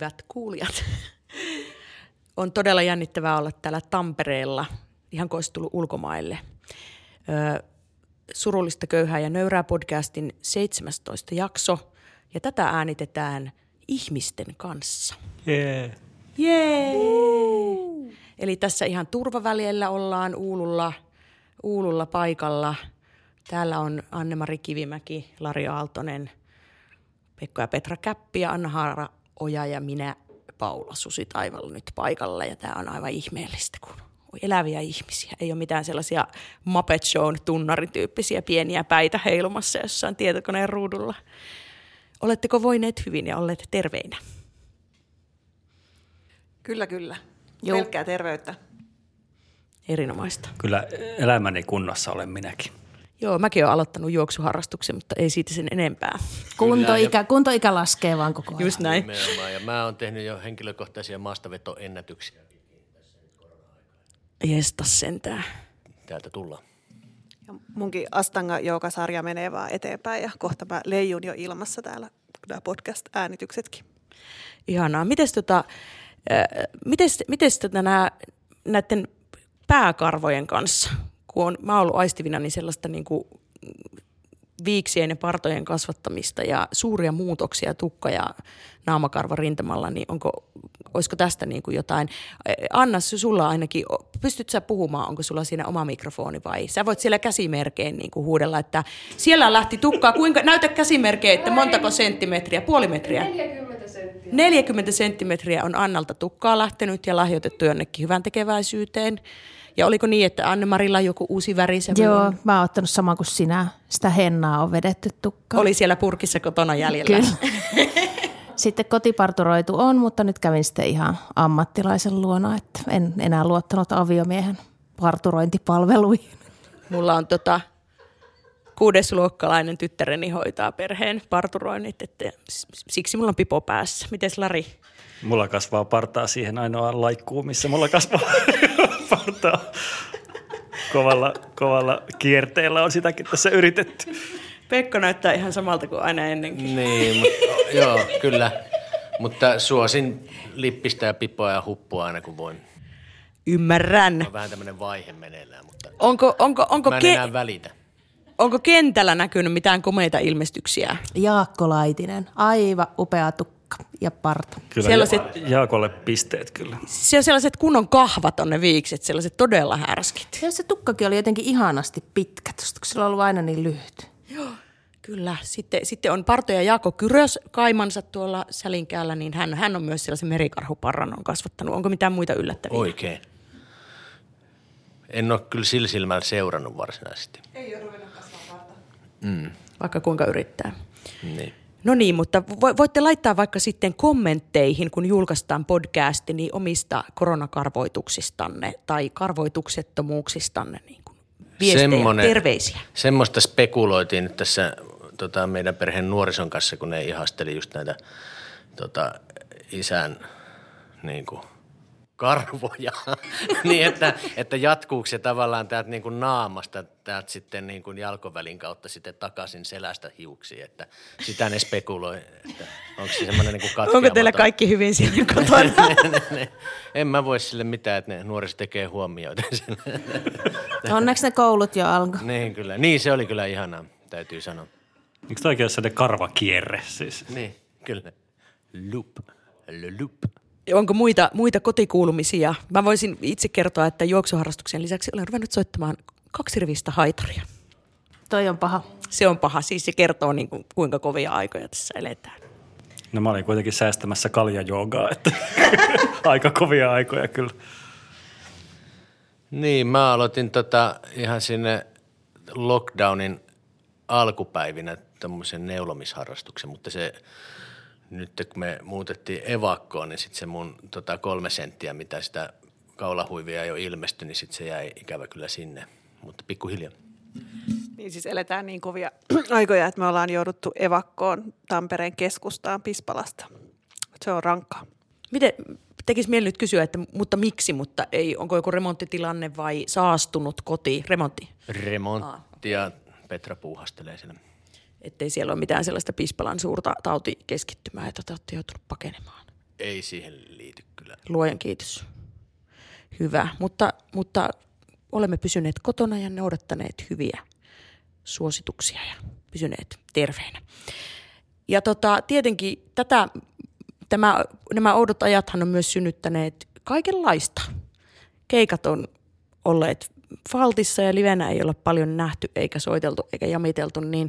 Hyvät kuulijat. On todella jännittävää olla täällä Tampereella, ihan kuin olisi tullut ulkomaille. Ö, Surullista köyhää ja nöyrää podcastin 17 jakso. Ja tätä äänitetään ihmisten kanssa. Yeah. Jee! Eli tässä ihan turvaväliellä ollaan Uululla, Uululla paikalla. Täällä on Anne-Mari Kivimäki, Lari Aaltonen, Pekka ja Petra Käppi ja Anna Haara Oja ja minä Paula Susi Taivalla nyt paikalla. Ja tämä on aivan ihmeellistä, kun on eläviä ihmisiä. Ei ole mitään sellaisia Muppet Shown tunnarityyppisiä pieniä päitä heilumassa jossain tietokoneen ruudulla. Oletteko voineet hyvin ja olleet terveinä? Kyllä, kyllä. Joo. Pelkkää terveyttä. Erinomaista. Kyllä elämäni kunnossa olen minäkin. Joo, mäkin olen aloittanut juoksuharrastuksen, mutta ei siitä sen enempää. Kuntoikä, kuntoikä laskee vaan koko ajan. Just näin. Nimenomaan. Ja mä oon tehnyt jo henkilökohtaisia maastavetoennätyksiä. Jestas sentään. Täältä tullaan. Ja munkin Astanga sarja menee vaan eteenpäin ja kohta mä leijun jo ilmassa täällä nämä podcast-äänityksetkin. Ihanaa. Mites tota, äh, mites, mites tota nää, näiden pääkarvojen kanssa, kun on, mä oon ollut aistivina, niin sellaista niinku viiksien ja partojen kasvattamista ja suuria muutoksia tukka- ja naamakarvan rintamalla, niin onko, olisiko tästä niin kuin jotain? Anna, sulla ainakin, pystyt sä puhumaan, onko sulla siinä oma mikrofoni vai? Sä voit siellä käsimerkeen niin kuin huudella, että siellä lähti tukkaa, kuinka, näytä käsimerkeen, että montako senttimetriä, puoli metriä? 40 senttiä. 40 senttimetriä on Annalta tukkaa lähtenyt ja lahjoitettu jonnekin hyvän tekeväisyyteen. Ja oliko niin, että Anne-Marilla joku uusi väri? Se Joo, mä oon ottanut sama kuin sinä. Sitä hennaa on vedetty tukkaan. Oli siellä purkissa kotona jäljellä. Kyllä. Sitten kotiparturoitu on, mutta nyt kävin sitten ihan ammattilaisen luona, että en enää luottanut aviomiehen parturointipalveluihin. Mulla on tota, kuudesluokkalainen tyttäreni hoitaa perheen parturoinnit, että siksi mulla on pipo päässä. Mites Lari? Mulla kasvaa partaa siihen ainoaan laikkuun, missä mulla kasvaa partaa. Kovalla, kovalla kierteellä on sitäkin tässä yritetty. Pekka näyttää ihan samalta kuin aina ennenkin. Niin, mutta, joo, kyllä. Mutta suosin lippistä ja pipoa ja huppua aina kun voin. Ymmärrän. On vähän tämmöinen vaihe meneillään, mutta Onko, onko, onko, mä en ke- enää välitä. onko kentällä näkynyt mitään komeita ilmestyksiä? Jaakko Laitinen, aivan upea tukka ja parta. Kyllä Sellaiset- Ja- Jaakolle pisteet kyllä. Se on sellaiset kunnon kahvat on ne viikset, sellaiset todella härskit. Ja se tukkakin oli jotenkin ihanasti pitkä, kun sillä on ollut aina niin lyhyt. Kyllä. Sitten, sitten on Parto ja Jaakko Kyrös kaimansa tuolla Sälinkäällä, niin hän, hän on myös sellaisen merikarhuparran on kasvattanut. Onko mitään muita yllättäviä? Oikein. En ole kyllä sillä silmällä seurannut varsinaisesti. Vaikka kuinka yrittää. Niin. No niin, mutta vo- voitte laittaa vaikka sitten kommentteihin, kun julkaistaan podcasti, niin omista koronakarvoituksistanne tai karvoituksettomuuksistanne niin kuin viestejä, Semmonen- terveisiä. Semmoista spekuloitiin nyt tässä tota, meidän perheen nuorison kanssa, kun ne ihasteli just näitä tota, isän niin kuin, karvoja. niin, että, että jatkuuko se tavallaan täältä niin kuin naamasta täältä sitten niin kuin jalkovälin kautta sitten takaisin selästä hiuksiin. Että sitä ne spekuloi, että onko se semmoinen niin kuin Onko teillä kaikki hyvin siellä kotona? en mä voi sille mitään, että ne nuoriso tekee huomioita. Onneksi ne koulut jo alkoi. niin kyllä. Niin se oli kyllä ihanaa, täytyy sanoa. Eikö tämä oikein sellainen karvakierre siis? Niin, kyllä. Loop. Le loop. Onko muita, muita kotikuulumisia? Mä voisin itse kertoa, että juoksuharrastuksen lisäksi olen ruvennut soittamaan kaksi rivistä haitaria. Toi on paha. Se on paha, siis se kertoo niin kuin, kuinka kovia aikoja tässä eletään. No mä olin kuitenkin säästämässä kaljajoogaa, että aika kovia aikoja kyllä. Niin, mä aloitin tota ihan sinne lockdownin alkupäivinä tämmöisen neulomisharrastuksen, mutta se nyt kun me muutettiin evakkoon, niin sitten se mun tota kolme senttiä, mitä sitä kaulahuivia jo ilmestyi, niin sitten se jäi ikävä kyllä sinne, mutta pikkuhiljaa. Niin siis eletään niin kovia aikoja, että me ollaan jouduttu evakkoon Tampereen keskustaan Pispalasta. Se on rankkaa. Miten, tekisi mieli nyt kysyä, että mutta miksi, mutta ei, onko joku remonttitilanne vai saastunut koti, remontti? Remonttia Petra puuhastelee siellä. Ettei siellä ole mitään sellaista Pispalan suurta tautikeskittymää, että te olette joutunut pakenemaan. Ei siihen liity kyllä. Luojan kiitos. Hyvä, mutta, mutta olemme pysyneet kotona ja noudattaneet hyviä suosituksia ja pysyneet terveinä. Ja tota, tietenkin tätä, tämä, nämä oudot ajathan on myös synnyttäneet kaikenlaista. Keikat on olleet faltissa ja livenä ei olla paljon nähty eikä soiteltu eikä jamiteltu, niin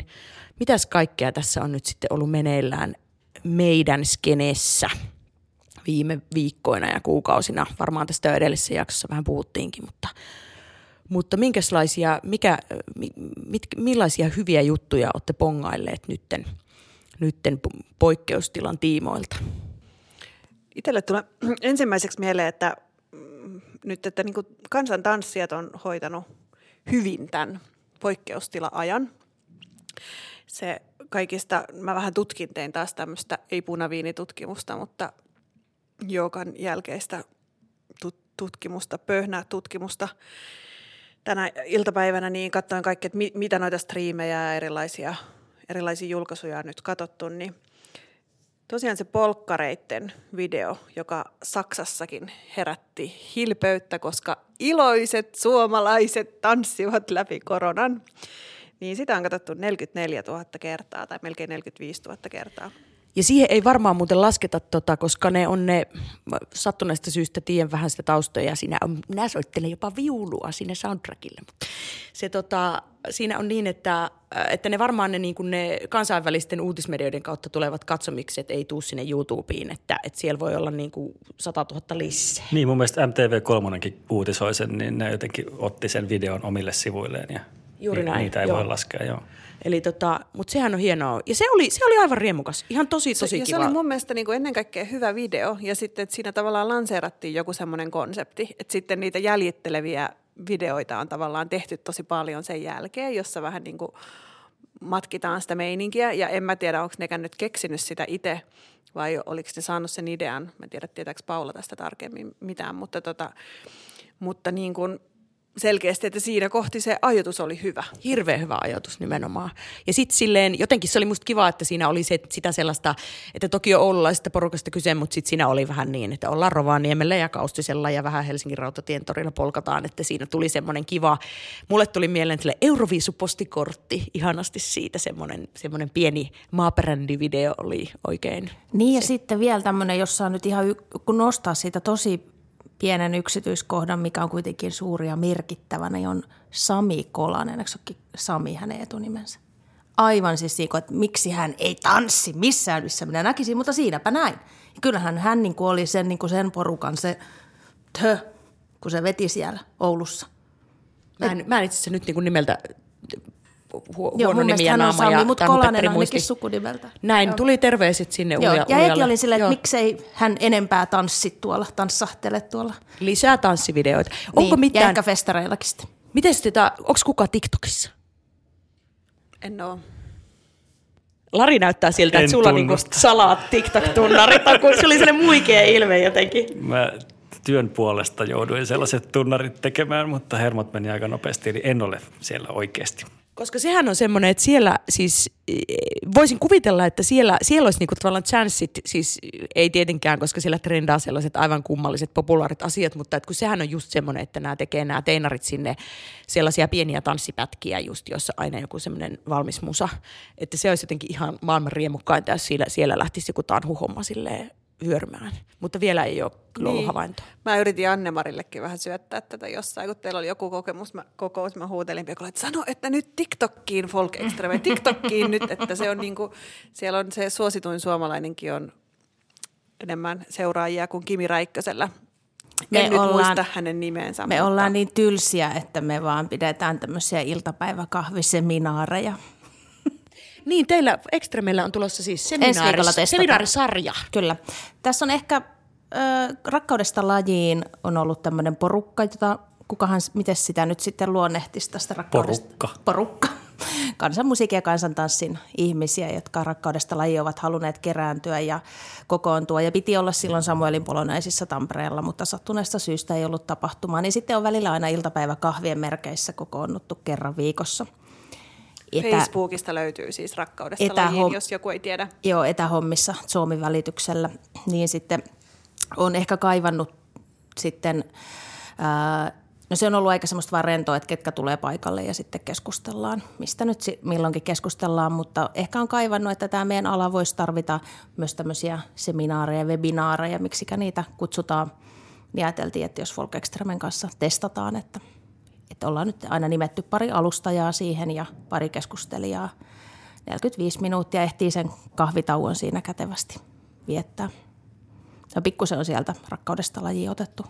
mitäs kaikkea tässä on nyt sitten ollut meneillään meidän skenessä viime viikkoina ja kuukausina. Varmaan tästä jo edellisessä jaksossa vähän puhuttiinkin, mutta, mutta minkälaisia, mikä, mit, millaisia hyviä juttuja olette pongailleet nytten, nytten poikkeustilan tiimoilta? Itselle tulee ensimmäiseksi mieleen, että nyt, että niin kansantanssijat on hoitanut hyvin tämän poikkeustila-ajan. Se kaikista, mä vähän tutkin, tein taas tämmöistä ei punaviinitutkimusta, mutta joogan jälkeistä tutkimusta, pöhnää tutkimusta tänä iltapäivänä, niin katsoin kaikki, että mitä noita striimejä ja erilaisia, erilaisia julkaisuja on nyt katsottu, niin tosiaan se polkkareitten video, joka Saksassakin herätti hilpeyttä, koska iloiset suomalaiset tanssivat läpi koronan, niin sitä on katsottu 44 000 kertaa tai melkein 45 000 kertaa. Ja siihen ei varmaan muuten lasketa, tota, koska ne on ne, sattuneesta syystä tiedän vähän sitä taustoja, siinä on, minä soittelen jopa viulua sinne soundtrackille. Se, tota, siinä on niin, että, että ne varmaan ne, niin kuin ne kansainvälisten uutismedioiden kautta tulevat katsomiksi, että ei tuu sinne YouTubeen, että, että siellä voi olla niin kuin 100 000 lisää. Niin, mun mielestä MTV3 uutisoi sen, niin ne jotenkin otti sen videon omille sivuilleen ja Juuri näin, niitä ei joo. voi laskea, joo. Eli tota, mutta sehän on hienoa. Ja se oli, se oli aivan riemukas. Ihan tosi, tosi se, kiva. Ja se oli mun mielestä niin kuin ennen kaikkea hyvä video. Ja sitten, että siinä tavallaan lanseerattiin joku semmoinen konsepti. Että sitten niitä jäljitteleviä videoita on tavallaan tehty tosi paljon sen jälkeen, jossa vähän niin kuin matkitaan sitä meininkiä. Ja en mä tiedä, onko nekään nyt keksinyt sitä itse vai oliko ne saanut sen idean. Mä en tiedä, tietääkö Paula tästä tarkemmin mitään, mutta, tota, mutta niin kuin selkeästi, että siinä kohti se ajatus oli hyvä. Hirveän hyvä ajatus nimenomaan. Ja sitten silleen, jotenkin se oli musta kiva, että siinä oli se, sitä sellaista, että toki on oululaisesta porukasta kyse, mutta sitten siinä oli vähän niin, että ollaan Rovaniemellä ja Kaustisella ja vähän Helsingin rautatien torilla polkataan, että siinä tuli semmoinen kiva, mulle tuli mieleen sille Euroviisupostikortti, ihanasti siitä semmoinen, semmoinen pieni maaperändivideo oli oikein. Niin ja se. sitten vielä tämmöinen, jossa on nyt ihan, kun nostaa siitä tosi pienen yksityiskohdan, mikä on kuitenkin suuri ja merkittävä, niin on Sami Kolanen. Eikö Sami hänen etunimensä? Aivan siis siitä, että miksi hän ei tanssi missään, missä minä näkisin, mutta siinäpä näin. Ja kyllähän hän niin oli sen, niin sen porukan se tö, kun se veti siellä Oulussa. Mä en, mä en itse asiassa nyt niin nimeltä hu- Joo, huono mun mielestä ja hän on naama ja Sami, mutta Kolanen on muisti. ainakin sukunimeltä. Näin, Joo. tuli terveiset sinne Joo, uja, ja Eki oli silleen, että miksei hän enempää tanssi tuolla, tanssahtele tuolla. Lisää tanssivideoita. Onko niin, Ja mitään, ehkä festareillakin sitten. miten sitä, onko kuka TikTokissa? En ole. Lari näyttää siltä, En että sulla niinku tunnusta. salaat TikTok-tunnarit kun se oli sellainen muikea ilme jotenkin. Mä työn puolesta jouduin sellaiset tunnarit tekemään, mutta hermot meni aika nopeasti, eli en ole siellä oikeasti. Koska sehän on semmoinen, että siellä siis, eh, voisin kuvitella, että siellä, siellä olisi niinku tavallaan chanssit, siis ei tietenkään, koska siellä trendaa sellaiset aivan kummalliset populaarit asiat, mutta että kun sehän on just semmoinen, että nämä tekee nämä teinarit sinne sellaisia pieniä tanssipätkiä just, jossa aina joku semmoinen valmis musa, että se olisi jotenkin ihan maailman riemukkainta, jos siellä, siellä lähtisi joku tanhuhomma silleen vyörymään. Mutta vielä ei ole kyllä ollut Niin. havaintoa. Mä yritin Anne-Marillekin vähän syöttää tätä jossain, kun teillä oli joku kokemus, mä, kokous, mä huutelin Piekolle, että sano, että nyt TikTokkiin Folk Extreme, TikTokkiin nyt, että se on niinku, siellä on se suosituin suomalainenkin on enemmän seuraajia kuin Kimi Räikkösellä. Me en nyt ollaan- muista hänen nimensä. Me mutta- ollaan niin tylsiä, että me vaan pidetään tämmöisiä iltapäiväkahviseminaareja. Niin, teillä Extremellä on tulossa siis seminaaris, seminaarisarja. Kyllä. Tässä on ehkä ö, rakkaudesta lajiin on ollut tämmöinen porukka, jota kukahan, miten sitä nyt sitten luonnehtisi tästä rakkaudesta? Porukka. Porukka. Kansanmusiikin ja kansantanssin ihmisiä, jotka rakkaudesta lajiin ovat halunneet kerääntyä ja kokoontua. Ja piti olla silloin Samuelin polonaisissa Tampereella, mutta sattuneesta syystä ei ollut tapahtumaa. Niin sitten on välillä aina iltapäivä kahvien merkeissä kokoonnuttu kerran viikossa. Etä- Facebookista löytyy siis rakkaudesta Etähom- lajiin, jos joku ei tiedä. Joo, etähommissa Zoomin välityksellä. Niin sitten on ehkä kaivannut sitten, ää, no se on ollut aika semmoista vaan rentoa, että ketkä tulee paikalle ja sitten keskustellaan, mistä nyt milloinkin keskustellaan, mutta ehkä on kaivannut, että tämä meidän ala voisi tarvita myös tämmöisiä seminaareja, webinaareja, miksikä niitä kutsutaan. Niin ajateltiin, että jos Folk Extremen kanssa testataan, että, että ollaan nyt aina nimetty pari alustajaa siihen ja pari keskustelijaa. 45 minuuttia ehtii sen kahvitauon siinä kätevästi viettää. Ja pikkusen on sieltä rakkaudesta laji otettu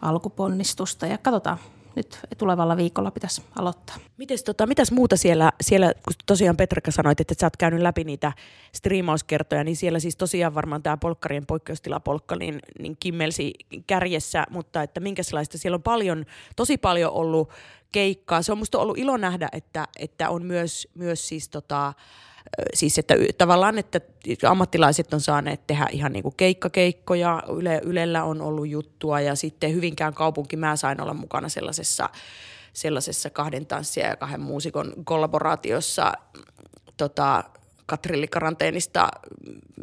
alkuponnistusta ja katsotaan. Nyt tulevalla viikolla pitäisi aloittaa. Mites, tota, mitäs muuta siellä, siellä, kun tosiaan Petrika sanoit, että sä oot käynyt läpi niitä striimauskertoja, niin siellä siis tosiaan varmaan tämä polkkarien poikkeustilapolkka niin, niin kimmelsi kärjessä, mutta että minkälaista, siellä on paljon, tosi paljon ollut keikkaa. Se on musta ollut ilo nähdä, että, että on myös, myös siis tota, siis että tavallaan, että ammattilaiset on saaneet tehdä ihan niin kuin keikkakeikkoja, Yle, Ylellä on ollut juttua ja sitten Hyvinkään kaupunki, mä sain olla mukana sellaisessa, sellaisessa kahden tanssia ja kahden muusikon kollaboraatiossa tota, Katrillikaranteenista,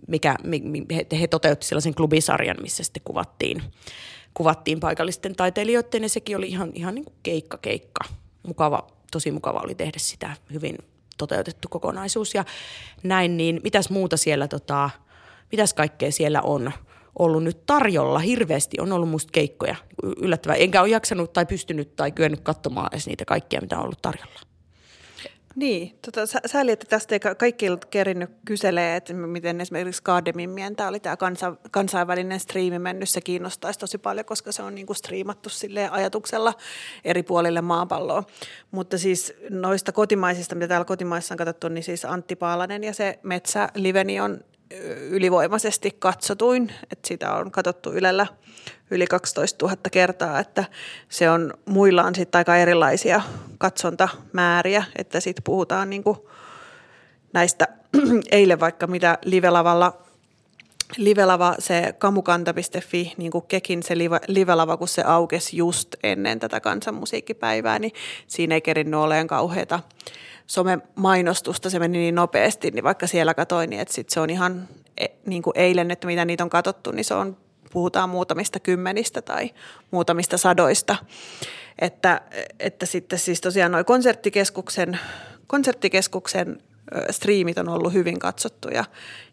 mikä, he, he toteutti sellaisen klubisarjan, missä sitten kuvattiin, kuvattiin paikallisten taiteilijoiden ja sekin oli ihan, ihan niin kuin keikka keikka. Mukava, tosi mukava oli tehdä sitä hyvin toteutettu kokonaisuus ja näin, niin mitäs muuta siellä, tota, mitäs kaikkea siellä on ollut nyt tarjolla? Hirveästi, on ollut musta keikkoja. Yllättävää, enkä ole jaksanut tai pystynyt tai kyennyt katsomaan edes niitä kaikkia, mitä on ollut tarjolla. Niin, tota, sä, sääli, että tästä ei kaikki kerinnyt kyselee, että miten esimerkiksi Gardemin tämä oli tämä kansa, kansainvälinen striimi mennyt, se kiinnostaisi tosi paljon, koska se on niinku striimattu sille ajatuksella eri puolille maapalloa. Mutta siis noista kotimaisista, mitä täällä kotimaissa on katsottu, niin siis Antti Paalanen ja se Metsä Liveni on ylivoimaisesti katsotuin, että sitä on katsottu Ylellä yli 12 000 kertaa, että se on muillaan sitten aika erilaisia katsontamääriä, että sitten puhutaan niinku näistä eilen vaikka mitä livelavalla livelava, se kamukanta.fi, niin kuin Kekin se livelava, kun se aukesi just ennen tätä kansanmusiikkipäivää, niin siinä ei kerinnyt olemaan kauheata some-mainostusta, se meni niin nopeasti, niin vaikka siellä katsoin, niin että sit se on ihan e, niin kuin eilen, että mitä niitä on katsottu, niin se on, puhutaan muutamista kymmenistä tai muutamista sadoista. Että, että sitten siis tosiaan noin konserttikeskuksen, konserttikeskuksen striimit on ollut hyvin katsottuja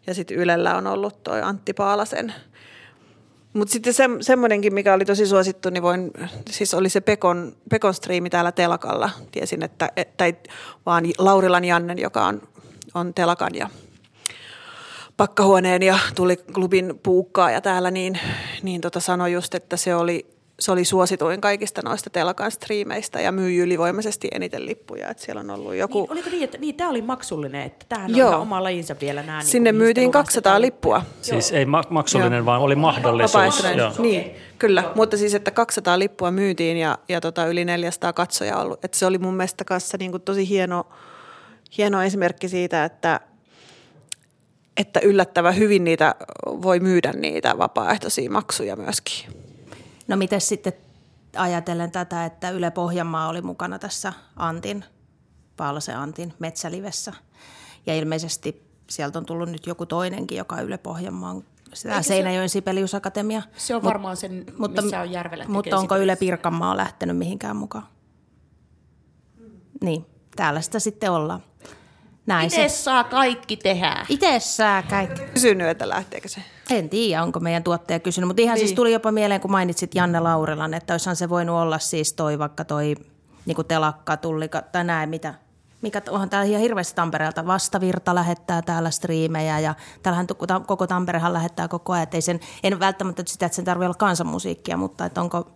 ja sitten Ylellä on ollut toi Antti Paalasen – mutta sitten se, semmoinenkin, mikä oli tosi suosittu, niin voin, siis oli se Pekon, Pekon striimi täällä telakalla. Tiesin, että, tai vaan Laurilan Jannen, joka on, on telakan ja pakkahuoneen ja tuli klubin puukkaa ja täällä, niin, niin tota sanoi just, että se oli se oli suosituin kaikista noista telkan striimeistä ja myi ylivoimaisesti eniten lippuja. Että siellä on ollut joku... Niin, oliko niin, että niin, tämä oli maksullinen, että tämähän Joo. on ihan oma lajinsa vielä nämä. Niin Sinne niin myytiin 200 lippua. Siis Joo. ei maksullinen, Joo. vaan oli mahdollisuus. Joo. Niin, kyllä. Joo. Mutta siis, että 200 lippua myytiin ja, ja tota, yli 400 katsoja ollut. Että se oli mun mielestä kanssa niin kuin tosi hieno, hieno esimerkki siitä, että, että yllättävän hyvin niitä voi myydä niitä vapaaehtoisia maksuja myöskin. No miten sitten ajatellen tätä, että Yle Pohjanmaa oli mukana tässä Antin, Paalase Antin metsälivessä. Ja ilmeisesti sieltä on tullut nyt joku toinenkin, joka Yle Pohjanmaan sitä Seinäjoen Sibeliusakatemia. Se on varmaan sen, mutta, missä on Järvelä Mutta onko Yle Pirkanmaa lähtenyt mihinkään mukaan? Niin, täällä sitä sitten ollaan. Näin Itse se. saa kaikki tehdä. Itse saa kaikki. Kysynyt, että lähteekö se? En tiedä, onko meidän tuottaja kysynyt, mutta ihan siis niin. siis tuli jopa mieleen, kun mainitsit Janne Laurilan, että olisihan se voinut olla siis toi vaikka toi niin telakka, tullika tai näin, mitä, mikä onhan täällä ihan hirveästi Tampereelta. Vastavirta lähettää täällä striimejä ja täällähän koko Tamperehan lähettää koko ajan. Ei sen, en välttämättä sitä, että sen tarvitse olla kansanmusiikkia, mutta että onko,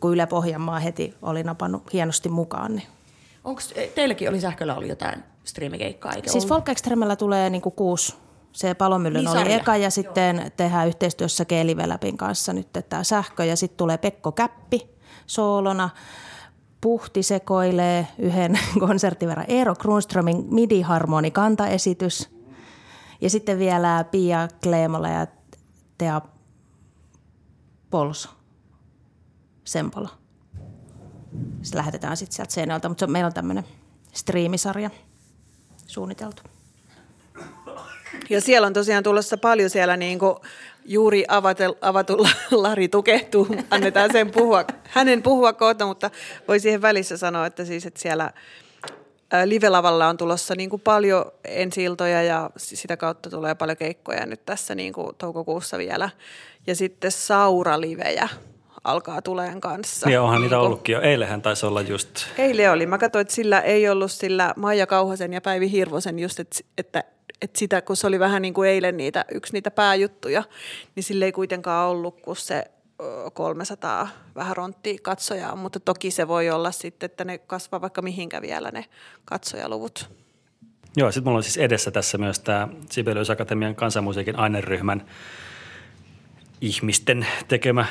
kun Yle Pohjanmaa heti oli napannut hienosti mukaan. Niin. Onko teilläkin oli sähköllä ollut jotain striimikeikkaa? Eikä siis Folk tulee niinku kuusi se palomyllyn niin, oli eka ja sitten Joo. tehdään yhteistyössä Keliveläpin kanssa nyt tämä sähkö ja sitten tulee Pekko Käppi soolona. Puhti sekoilee yhden konsertin verran. Eero Grunströmin midi-harmoni kantaesitys. Ja sitten vielä Pia Kleemola ja Tea Polso Sempola. Se lähetetään sitten sieltä seinältä, mutta meillä on tämmöinen striimisarja suunniteltu. Ja siellä on tosiaan tulossa paljon siellä niin kuin juuri avatel, avatulla Lari tukehtuu. Annetaan sen puhua, hänen puhua kohta, mutta voi siihen välissä sanoa, että siis että siellä live-lavalla on tulossa niin kuin paljon ensi ja sitä kautta tulee paljon keikkoja nyt tässä niin kuin toukokuussa vielä. Ja sitten Saura-livejä alkaa tuleen kanssa. Niin onhan niitä ollutkin jo. Eilehän taisi olla just. Eilen oli. Mä katsoin, että sillä ei ollut sillä Maija Kauhasen ja Päivi Hirvosen just, että, että, että sitä, kun se oli vähän niin kuin eilen niitä, yksi niitä pääjuttuja, niin sille ei kuitenkaan ollut kuin se 300 vähän ronttia katsojaa, mutta toki se voi olla sitten, että ne kasvaa vaikka mihinkä vielä ne katsojaluvut. Joo, sitten mulla on siis edessä tässä myös tämä Sibelius Akatemian kansanmusiikin aineryhmän ihmisten tekemä,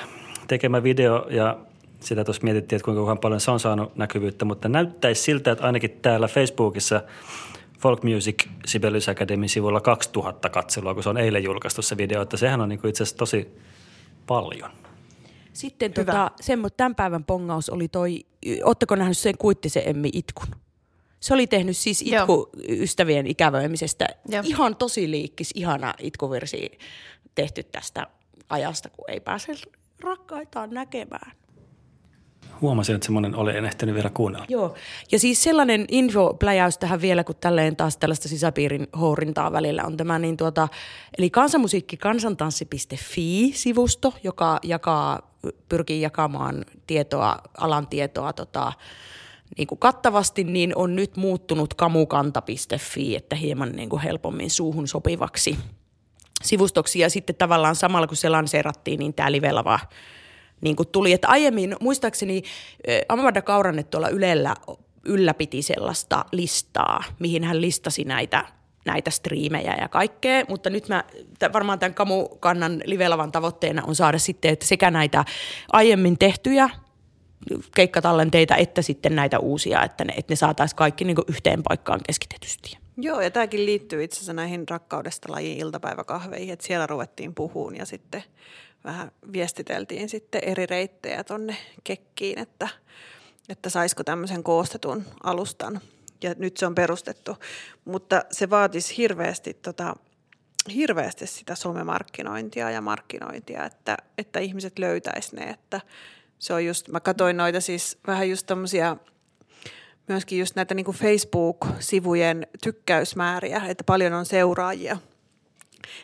tekemä video ja sitä tuossa mietittiin, että kuinka paljon se on saanut näkyvyyttä, mutta näyttäisi siltä, että ainakin täällä Facebookissa Folk Music Sibelius Academy sivulla 2000 katselua, kun se on eilen julkaistu se video, että sehän on niin itse asiassa tosi paljon. Sitten tota, sen, tämän päivän pongaus oli toi, ootteko nähnyt sen Kuittisen Emmi itkun? Se oli tehnyt siis itku Joo. ystävien ikävöimisestä. Joo. Ihan tosi liikkis, ihana itkuvirsi tehty tästä ajasta, kun ei pääse rakkaitaan näkemään. Huomasin, että semmoinen oli, en ehtinyt vielä kuunnella. Joo, ja siis sellainen infopläjäys tähän vielä, kun tälleen taas tällaista sisäpiirin hourintaa välillä on tämä, niin tuota, eli kansanmusiikki kansantanssi.fi-sivusto, joka jakaa, pyrkii jakamaan tietoa, alan tietoa tota, niin kuin kattavasti, niin on nyt muuttunut kamukanta.fi, että hieman niin kuin helpommin suuhun sopivaksi sivustoksi. Ja sitten tavallaan samalla kun se lanseerattiin, niin tämä livelava niin kuin tuli. Että aiemmin, muistaakseni Amanda Kauranne tuolla Ylellä ylläpiti sellaista listaa, mihin hän listasi näitä näitä striimejä ja kaikkea, mutta nyt mä varmaan tämän Kamukannan livelavan tavoitteena on saada sitten että sekä näitä aiemmin tehtyjä keikkatallenteita että sitten näitä uusia, että ne, että ne saataisiin kaikki niin yhteen paikkaan keskitetysti. Joo, ja tämäkin liittyy itse asiassa näihin rakkaudesta lajiin iltapäiväkahveihin, että siellä ruvettiin puhuun ja sitten vähän viestiteltiin sitten eri reittejä tonne kekkiin, että, että saisiko tämmöisen koostetun alustan. Ja nyt se on perustettu, mutta se vaatisi hirveästi, tota, hirveästi sitä somemarkkinointia ja markkinointia, että, että ihmiset löytäisi ne, että se on just, mä katsoin noita siis vähän just tämmöisiä myöskin just näitä niin Facebook-sivujen tykkäysmääriä, että paljon on seuraajia –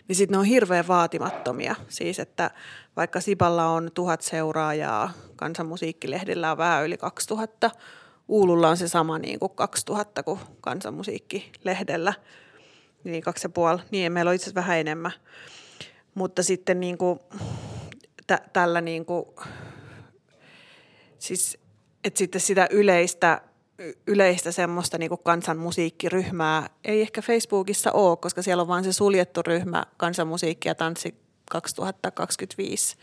niin sitten ne on hirveän vaatimattomia. Siis että vaikka Siballa on tuhat seuraajaa, kansanmusiikkilehdellä on vähän yli 2000, Uululla on se sama niin kuin 2000 kuin kansanmusiikkilehdellä, niin kaksi ja puoli. Niin meillä on itse asiassa vähän enemmän. Mutta sitten niin kuin, tä, tällä niin kuin, siis, että sitten sitä yleistä yleistä semmoista niin kansanmusiikkiryhmää ei ehkä Facebookissa ole, koska siellä on vain se suljettu ryhmä kansanmusiikki ja tanssi 2025.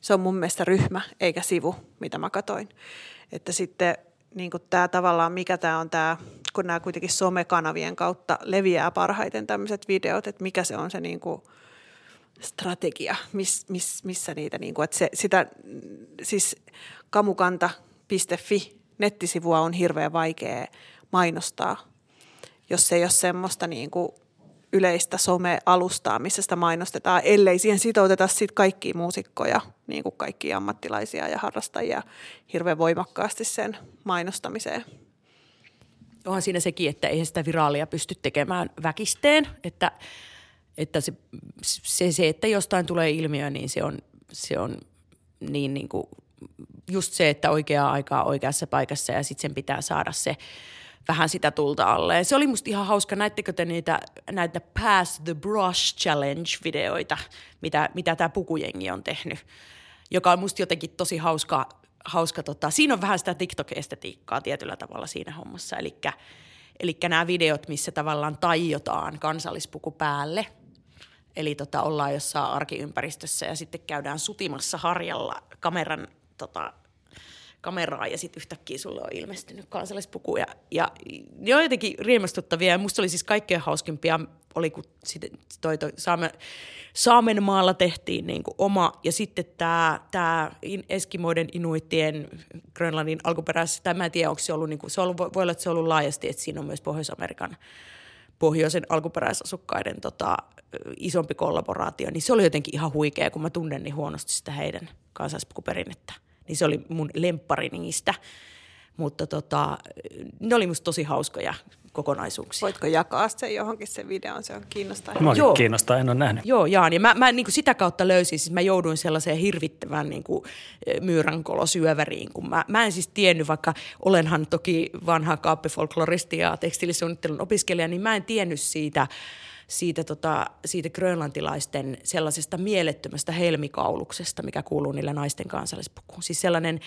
Se on mun mielestä ryhmä eikä sivu, mitä mä katoin. Että sitten niin tämä tavallaan, mikä tämä on tämä, kun nämä kuitenkin somekanavien kautta leviää parhaiten tämmöiset videot, että mikä se on se niin kuin strategia, miss, miss, missä niitä, niin kuin, että se, sitä, siis kamukanta.fi nettisivua on hirveän vaikea mainostaa, jos ei ole semmoista niin kuin yleistä some-alustaa, missä sitä mainostetaan, ellei siihen sitouteta sit kaikkia muusikkoja, niin kuin kaikki ammattilaisia ja harrastajia hirveän voimakkaasti sen mainostamiseen. Onhan siinä sekin, että eihän sitä viraalia pysty tekemään väkisteen, että, että se, se, se, että jostain tulee ilmiö, niin se on, se on niin, niin kuin just se, että oikeaa aikaa oikeassa paikassa ja sitten sen pitää saada se vähän sitä tulta alle. Se oli musta ihan hauska. Näittekö te niitä, näitä Pass the Brush Challenge-videoita, mitä, mitä tämä pukujengi on tehnyt, joka on musta jotenkin tosi hauska. hauska tota. Siinä on vähän sitä TikTok-estetiikkaa tietyllä tavalla siinä hommassa. Eli nämä videot, missä tavallaan taiotaan kansallispuku päälle – Eli tota, ollaan jossain arkiympäristössä ja sitten käydään sutimassa harjalla kameran tota, kameraa ja sitten yhtäkkiä sulle on ilmestynyt kansallispuku. Ja, ne on jotenkin riemastuttavia ja musta oli siis kaikkein hauskimpia, oli kun sit, toi, toi Saamen, Saamenmaalla tehtiin niin kuin oma ja sitten tämä tää Eskimoiden, Inuittien, Grönlannin alkuperäisessä, tai mä en tiedä onko se ollut, niin kuin, se ollut, voi olla, että se on ollut laajasti, että siinä on myös Pohjois-Amerikan pohjoisen alkuperäisasukkaiden tota, isompi kollaboraatio, niin se oli jotenkin ihan huikea, kun mä tunnen niin huonosti sitä heidän kansallispukuperinnettä. Niin se oli mun lemppari niistä. Mutta tota, ne oli musta tosi hauskoja kokonaisuuksia. Voitko jakaa sen johonkin sen videon, se on kiinnostavaa. Mua Joo. kiinnostaa, en ole nähnyt. Joo, Jaan. Ja mä, mä niin kuin sitä kautta löysin, siis mä jouduin sellaiseen hirvittävän niin kuin, myyränkolosyöväriin, kun mä, mä en siis tiennyt, vaikka olenhan toki vanha kaappifolkloristi ja tekstiilisuunnittelun opiskelija, niin mä en tiennyt siitä, siitä, tota, siitä grönlantilaisten sellaisesta mielettömästä helmikauluksesta, mikä kuuluu niille naisten kansallispukuun. Siis sellainen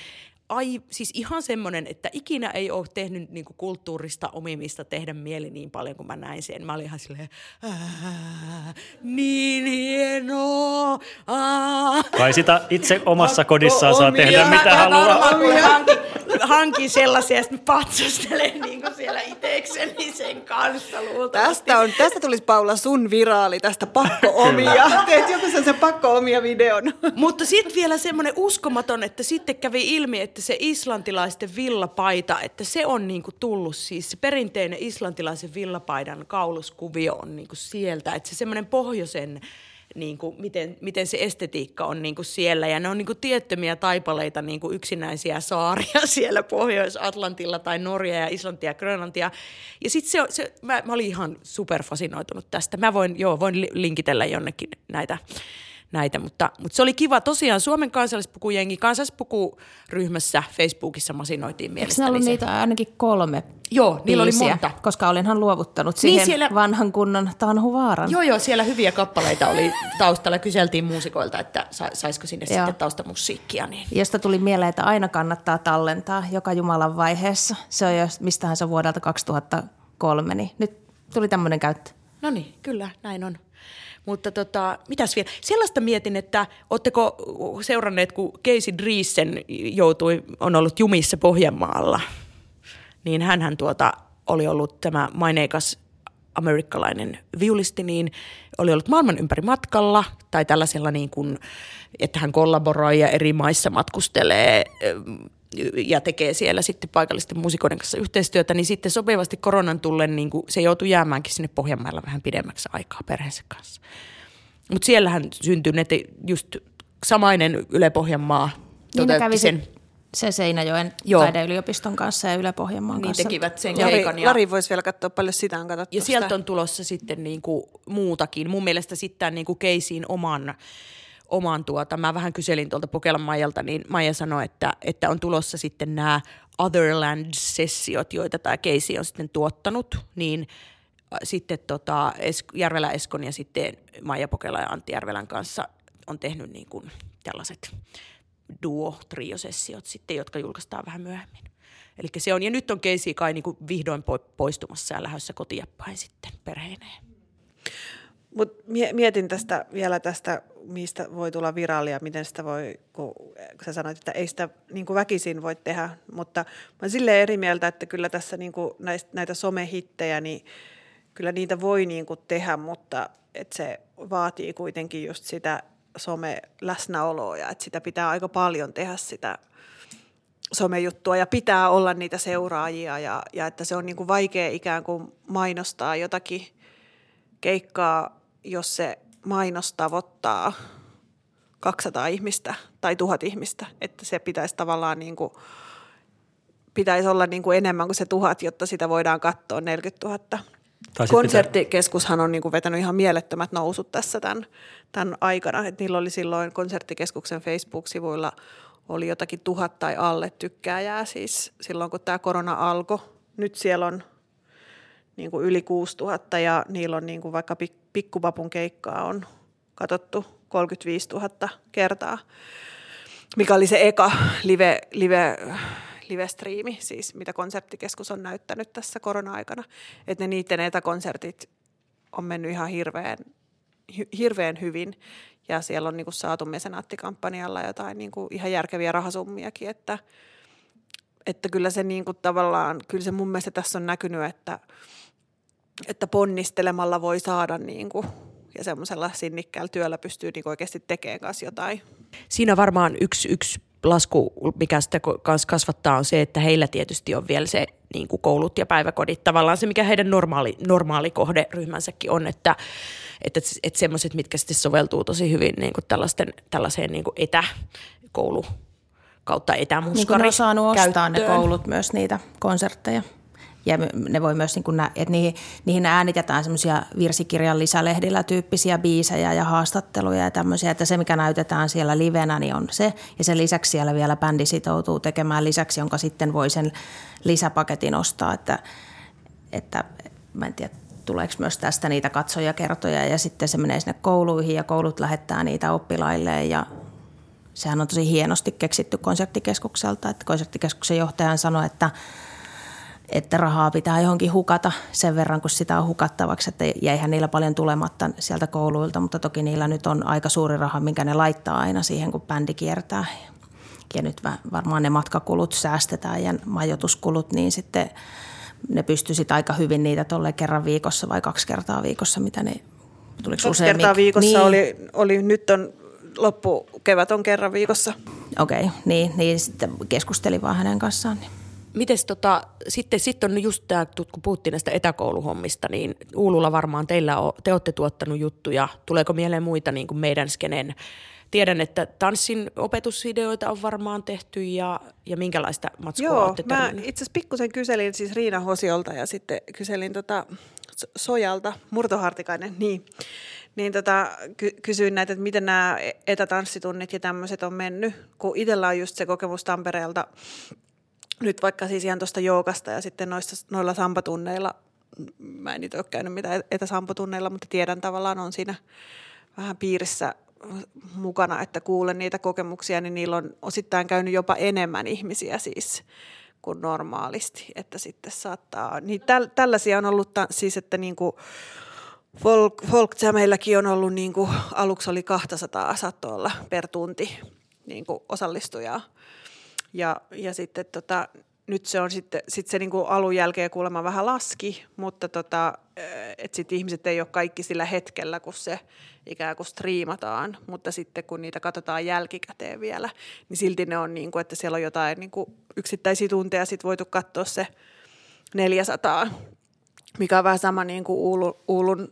ai, siis ihan semmoinen, että ikinä ei ole tehnyt niin kuin kulttuurista omimista tehdä mieli niin paljon kuin mä näin sen. Mä olin ihan silleen, "Ää, niin hienoa. aa." Kai sitä itse omassa Pakko kodissaan saa omia. tehdä mitä haluaa. kun hankin, hankin sellaisia sitten patsastelen niin kuin siellä itekseni sen kanssa luultavasti. Tästä, on, tästä tulisi Paula sun viraali, tästä pakko-omia. Teet joku sen pakko-omia videon. Mutta sitten vielä semmoinen uskomaton, että sitten kävi ilmi, että se islantilaisten villapaita, että se on niinku tullut siis, se perinteinen islantilaisen villapaidan kauluskuvio on niinku sieltä, että se semmoinen pohjoisen niinku, miten, miten se estetiikka on niinku siellä. Ja ne on niinku tiettömiä taipaleita, niinku yksinäisiä saaria siellä Pohjois-Atlantilla tai Norja ja Islantia ja Grönlantia. Ja sitten se, se mä, mä olin ihan superfasinoitunut tästä. Mä voin, joo, voin li- linkitellä jonnekin näitä näitä, mutta, mutta se oli kiva. Tosiaan Suomen kansallispukujengi kansallispukuryhmässä Facebookissa masinoitiin Eikö mielestäni ne ollut niitä ainakin kolme Joo, niillä oli monta. Koska olinhan luovuttanut siihen siellä- vanhan kunnon Tanhu Vaaran. Joo, joo, siellä hyviä kappaleita oli taustalla. Kyseltiin muusikoilta, että sa- saisiko sinne Joo. sitten taustamusiikkia. Niin. Josta tuli mieleen, että aina kannattaa tallentaa joka Jumalan vaiheessa. Se on jo, mistähän se on vuodelta 2003, niin nyt tuli tämmöinen käyttö. No niin, kyllä, näin on. Mutta tota, mitäs vielä? Sellaista mietin, että ootteko seuranneet, kun Casey Dreesen joutui, on ollut jumissa Pohjanmaalla, niin hän tuota, oli ollut tämä maineikas amerikkalainen viulisti, niin oli ollut maailman ympäri matkalla tai tällaisella niin kuin, että hän kollaboroi ja eri maissa matkustelee ja tekee siellä sitten paikallisten muusikoiden kanssa yhteistyötä, niin sitten sopivasti koronan tullen niin kuin se joutui jäämäänkin sinne Pohjanmaalla vähän pidemmäksi aikaa perheensä kanssa. Mutta siellähän syntyi ne just samainen Yle Pohjanmaa Niin toteutti kävi sen. se Seinäjoen Joo. taideyliopiston kanssa ja Yle-Pohjanmaan Niin kanssa. tekivät sen Lari, keikan. Ja... Lari voisi vielä katsoa paljon sitä on katsottu. Ja sieltä on tulossa sitten niin kuin muutakin. Mun mielestä sitten niin kuin Keisiin oman, oman tuota, mä vähän kyselin tuolta Pokelan Maijalta, niin Maija sanoi, että, että on tulossa sitten nämä Otherland-sessiot, joita tämä Keisi on sitten tuottanut, niin äh, sitten tota, es, Järvelä Eskon ja sitten Maija Pokela ja Antti Järvelän kanssa on tehnyt niin kuin tällaiset duo-triosessiot sitten, jotka julkaistaan vähän myöhemmin. Eli se on, ja nyt on Keisi kai niin kuin vihdoin po- poistumassa ja lähdössä kotia päin sitten perheineen. Mut mie- mietin tästä vielä tästä, mistä voi tulla viraalia, miten sitä voi, kun, kun sä sanoit, että ei sitä niin kuin väkisin voi tehdä, mutta mä silleen eri mieltä, että kyllä tässä niin kuin näistä, näitä somehittejä, niin kyllä niitä voi niin kuin tehdä, mutta että se vaatii kuitenkin just sitä some-läsnäoloa ja että sitä pitää aika paljon tehdä sitä somejuttua ja pitää olla niitä seuraajia ja, ja että se on niin kuin vaikea ikään kuin mainostaa jotakin keikkaa, jos se mainos tavoittaa 200 ihmistä tai 1000 ihmistä, että se pitäisi tavallaan niin kuin, pitäisi olla niin kuin enemmän kuin se tuhat, jotta sitä voidaan katsoa 40 000. Tai Konserttikeskushan on niin kuin vetänyt ihan mielettömät nousut tässä tämän, tämän aikana. Et niillä oli silloin konserttikeskuksen Facebook-sivuilla oli jotakin tuhat tai alle tykkääjää siis silloin, kun tämä korona alkoi. Nyt siellä on niin kuin yli 6000 ja niillä on niin kuin vaikka pik- pikkupapun keikkaa on katsottu 35 000 kertaa, mikä oli se eka live, live, live-striimi, siis mitä konserttikeskus on näyttänyt tässä korona-aikana. Että ne niiden etäkonsertit on mennyt ihan hirveän, hirveän hyvin ja siellä on niin kuin saatu mesenaattikampanjalla jotain niin kuin ihan järkeviä rahasummiakin, että, että kyllä se niin kuin tavallaan, kyllä se mun mielestä tässä on näkynyt, että, että ponnistelemalla voi saada niin kuin, ja semmoisella sinnikkäällä työllä pystyy niin oikeasti tekemään kanssa jotain. Siinä varmaan yksi, yksi lasku, mikä sitä kanssa kasvattaa, on se, että heillä tietysti on vielä se niin kuin koulut ja päiväkodit, tavallaan se, mikä heidän normaali, normaali kohderyhmänsäkin on, että että, että semmoiset, mitkä sitten soveltuu tosi hyvin niin kuin tällaisten, tällaiseen niin kuin etäkoulu kautta etämuskari Niin kuin ne on saanut ostaa ne koulut myös niitä konsertteja. Ja ne voi myös, niin kuin, että niihin, niihin äänitetään semmoisia virsikirjan lisälehdillä tyyppisiä biisejä ja haastatteluja ja tämmöisiä, että se mikä näytetään siellä livenä niin on se. Ja sen lisäksi siellä vielä bändi sitoutuu tekemään lisäksi, jonka sitten voi sen lisäpaketin ostaa, että, että mä en tiedä, tuleeko myös tästä niitä katsojakertoja ja sitten se menee sinne kouluihin ja koulut lähettää niitä oppilaille ja sehän on tosi hienosti keksitty konserttikeskukselta, että konserttikeskuksen johtajan sanoi, että että rahaa pitää johonkin hukata sen verran, kun sitä on hukattavaksi, että jäihän niillä paljon tulematta sieltä kouluilta, mutta toki niillä nyt on aika suuri raha, minkä ne laittaa aina siihen, kun bändi kiertää. Ja nyt varmaan ne matkakulut säästetään ja majoituskulut, niin sitten ne pystyisit aika hyvin niitä tuolle kerran viikossa vai kaksi kertaa viikossa, mitä ne Tuliko kaksi useammin? kertaa viikossa niin. oli, oli, nyt on loppukevät on kerran viikossa. Okei, okay, niin, niin sitten keskustelin vaan hänen kanssaan. Niin. Mites tota, sitten sit on just tämä, kun puhuttiin näistä etäkouluhommista, niin Uululla varmaan teillä on, te olette tuottanut juttuja. Tuleeko mieleen muita niin kuin meidän skenen? Tiedän, että tanssin opetusvideoita on varmaan tehty ja, ja minkälaista matskua Joo, olette mä itse asiassa pikkusen kyselin siis Riina Hosiolta ja sitten kyselin tota Sojalta, Murtohartikainen, niin, niin tota, ky- kysyin näitä, että miten nämä etätanssitunnit ja tämmöiset on mennyt, kun itsellä on just se kokemus Tampereelta, nyt vaikka siis ihan tuosta joukasta ja sitten noista, noilla sampatunneilla, mä en niitä ole käynyt mitään etäsampotunneilla, mutta tiedän tavallaan on siinä vähän piirissä mukana, että kuulen niitä kokemuksia, niin niillä on osittain käynyt jopa enemmän ihmisiä siis kuin normaalisti, että sitten saattaa, niin täl, tällaisia on ollut ta, siis, että niin kuin folk, folk on ollut niin kuin, aluksi oli 200 saattoi olla per tunti niin kuin osallistujaa ja, ja sitten tota, nyt se on sitten, sit se niinku alun jälkeen kuulemma vähän laski, mutta tota, että sitten ihmiset ei ole kaikki sillä hetkellä, kun se ikään kuin striimataan, mutta sitten kun niitä katsotaan jälkikäteen vielä, niin silti ne on niin kuin, että siellä on jotain niin kuin yksittäisiä tunteja. Sitten voitu katsoa se 400, mikä on vähän sama niin kuin Uulun, Uulun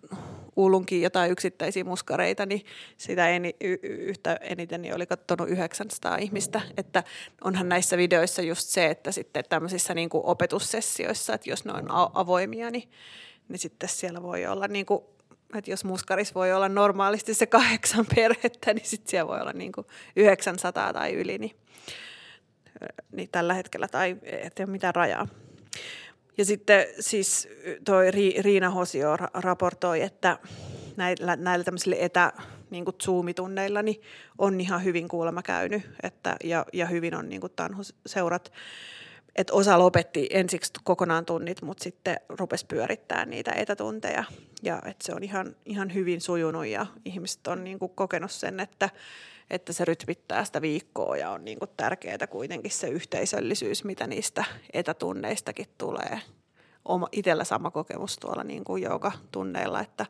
kuulunkin jotain yksittäisiä muskareita, niin sitä eni, y, yhtä eniten niin oli katsonut 900 ihmistä. Että onhan näissä videoissa just se, että sitten tämmöisissä niin kuin opetussessioissa, että jos ne on avoimia, niin, niin sitten siellä voi olla niin kuin että jos muskaris voi olla normaalisti se kahdeksan perhettä, niin sitten siellä voi olla niin kuin 900 tai yli, niin, niin tällä hetkellä, tai ei ole mitään rajaa. Ja sitten siis toi Riina Hosio raportoi, että näillä, näillä tämmöisillä etä, niin kuin Zoom-tunneilla niin on ihan hyvin kuulemma käynyt että, ja, ja hyvin on niin kuin seurat. Että osa lopetti ensiksi kokonaan tunnit, mutta sitten rupesi pyörittämään niitä etätunteja. Ja että se on ihan, ihan hyvin sujunut ja ihmiset on niin kuin kokenut sen, että, että se rytmittää sitä viikkoa ja on niin kuin tärkeää kuitenkin se yhteisöllisyys, mitä niistä etätunneistakin tulee. Oma, itsellä sama kokemus tuolla niin kuin tunneilla, että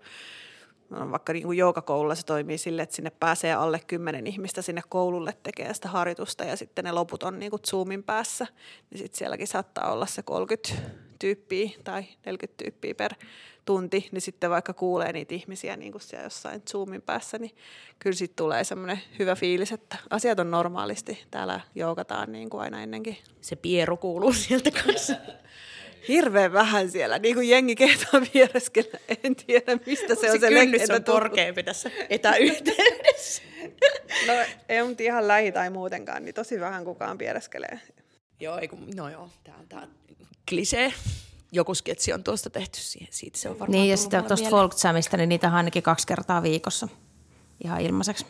no, vaikka niin kuin joukakoululla se toimii sille, että sinne pääsee alle kymmenen ihmistä sinne koululle tekemään sitä harjoitusta ja sitten ne loput on niin kuin Zoomin päässä, niin sitten sielläkin saattaa olla se 30 tyyppiä tai 40 tyyppiä per tunti, niin sitten vaikka kuulee niitä ihmisiä niin kuin siellä jossain Zoomin päässä, niin kyllä sitten tulee semmoinen hyvä fiilis, että asiat on normaalisti. Täällä joukataan niin kuin aina ennenkin. Se pieru kuuluu sieltä kanssa. Hirveän vähän siellä, niin kuin jengi kehtaa viereskellä. En tiedä, mistä se, se on se kynnys on korkeampi tässä etäyhteydessä. no ei mutta ihan lähi tai muutenkaan, niin tosi vähän kukaan piereskelee. Joo, ei kun, no joo, tämä on, tää klisee joku sketsi on tuosta tehty, siitä se on varmaan Niin ja sitten tuosta folk jamista, niin niitä on ainakin kaksi kertaa viikossa ihan ilmaiseksi.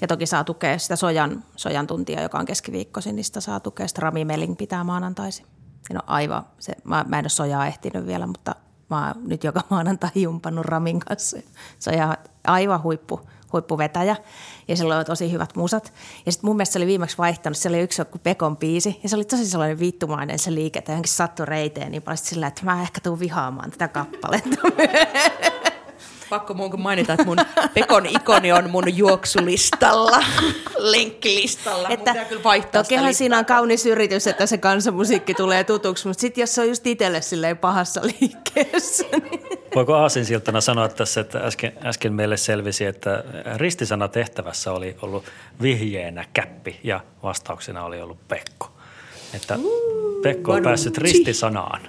Ja toki saa tukea sitä sojan, sojan tuntia, joka on keskiviikkoisin, niin sitä saa tukea. Sitten Rami Melling pitää maanantaisin. No aivan, se, mä, mä en ole sojaa ehtinyt vielä, mutta mä oon nyt joka maanantai jumpannut Ramin kanssa. Se on aivan huippu, huippuvetäjä ja sillä oli tosi hyvät musat. Ja sitten mun mielestä se oli viimeksi vaihtanut, se oli yksi joku Pekon biisi ja se oli tosi sellainen vittumainen se liike, että johonkin sattui reiteen niin paljon sillä, että mä ehkä tuun vihaamaan tätä kappaletta. Pakko mun mainita, että mun Pekon ikoni on mun juoksulistalla, lenkkilistalla. Että mun kyllä vaihtaa tokihan siinä on kaunis yritys, että se kansanmusiikki tulee tutuksi, mutta sitten jos se on just itselle silleen pahassa liikkeessä. Niin... Voiko aasinsiltana sanoa tässä, että äsken, äsken meille selvisi, että ristisana tehtävässä oli ollut vihjeenä käppi ja vastauksena oli ollut Pekko. Että Pekko on päässyt ristisanaan.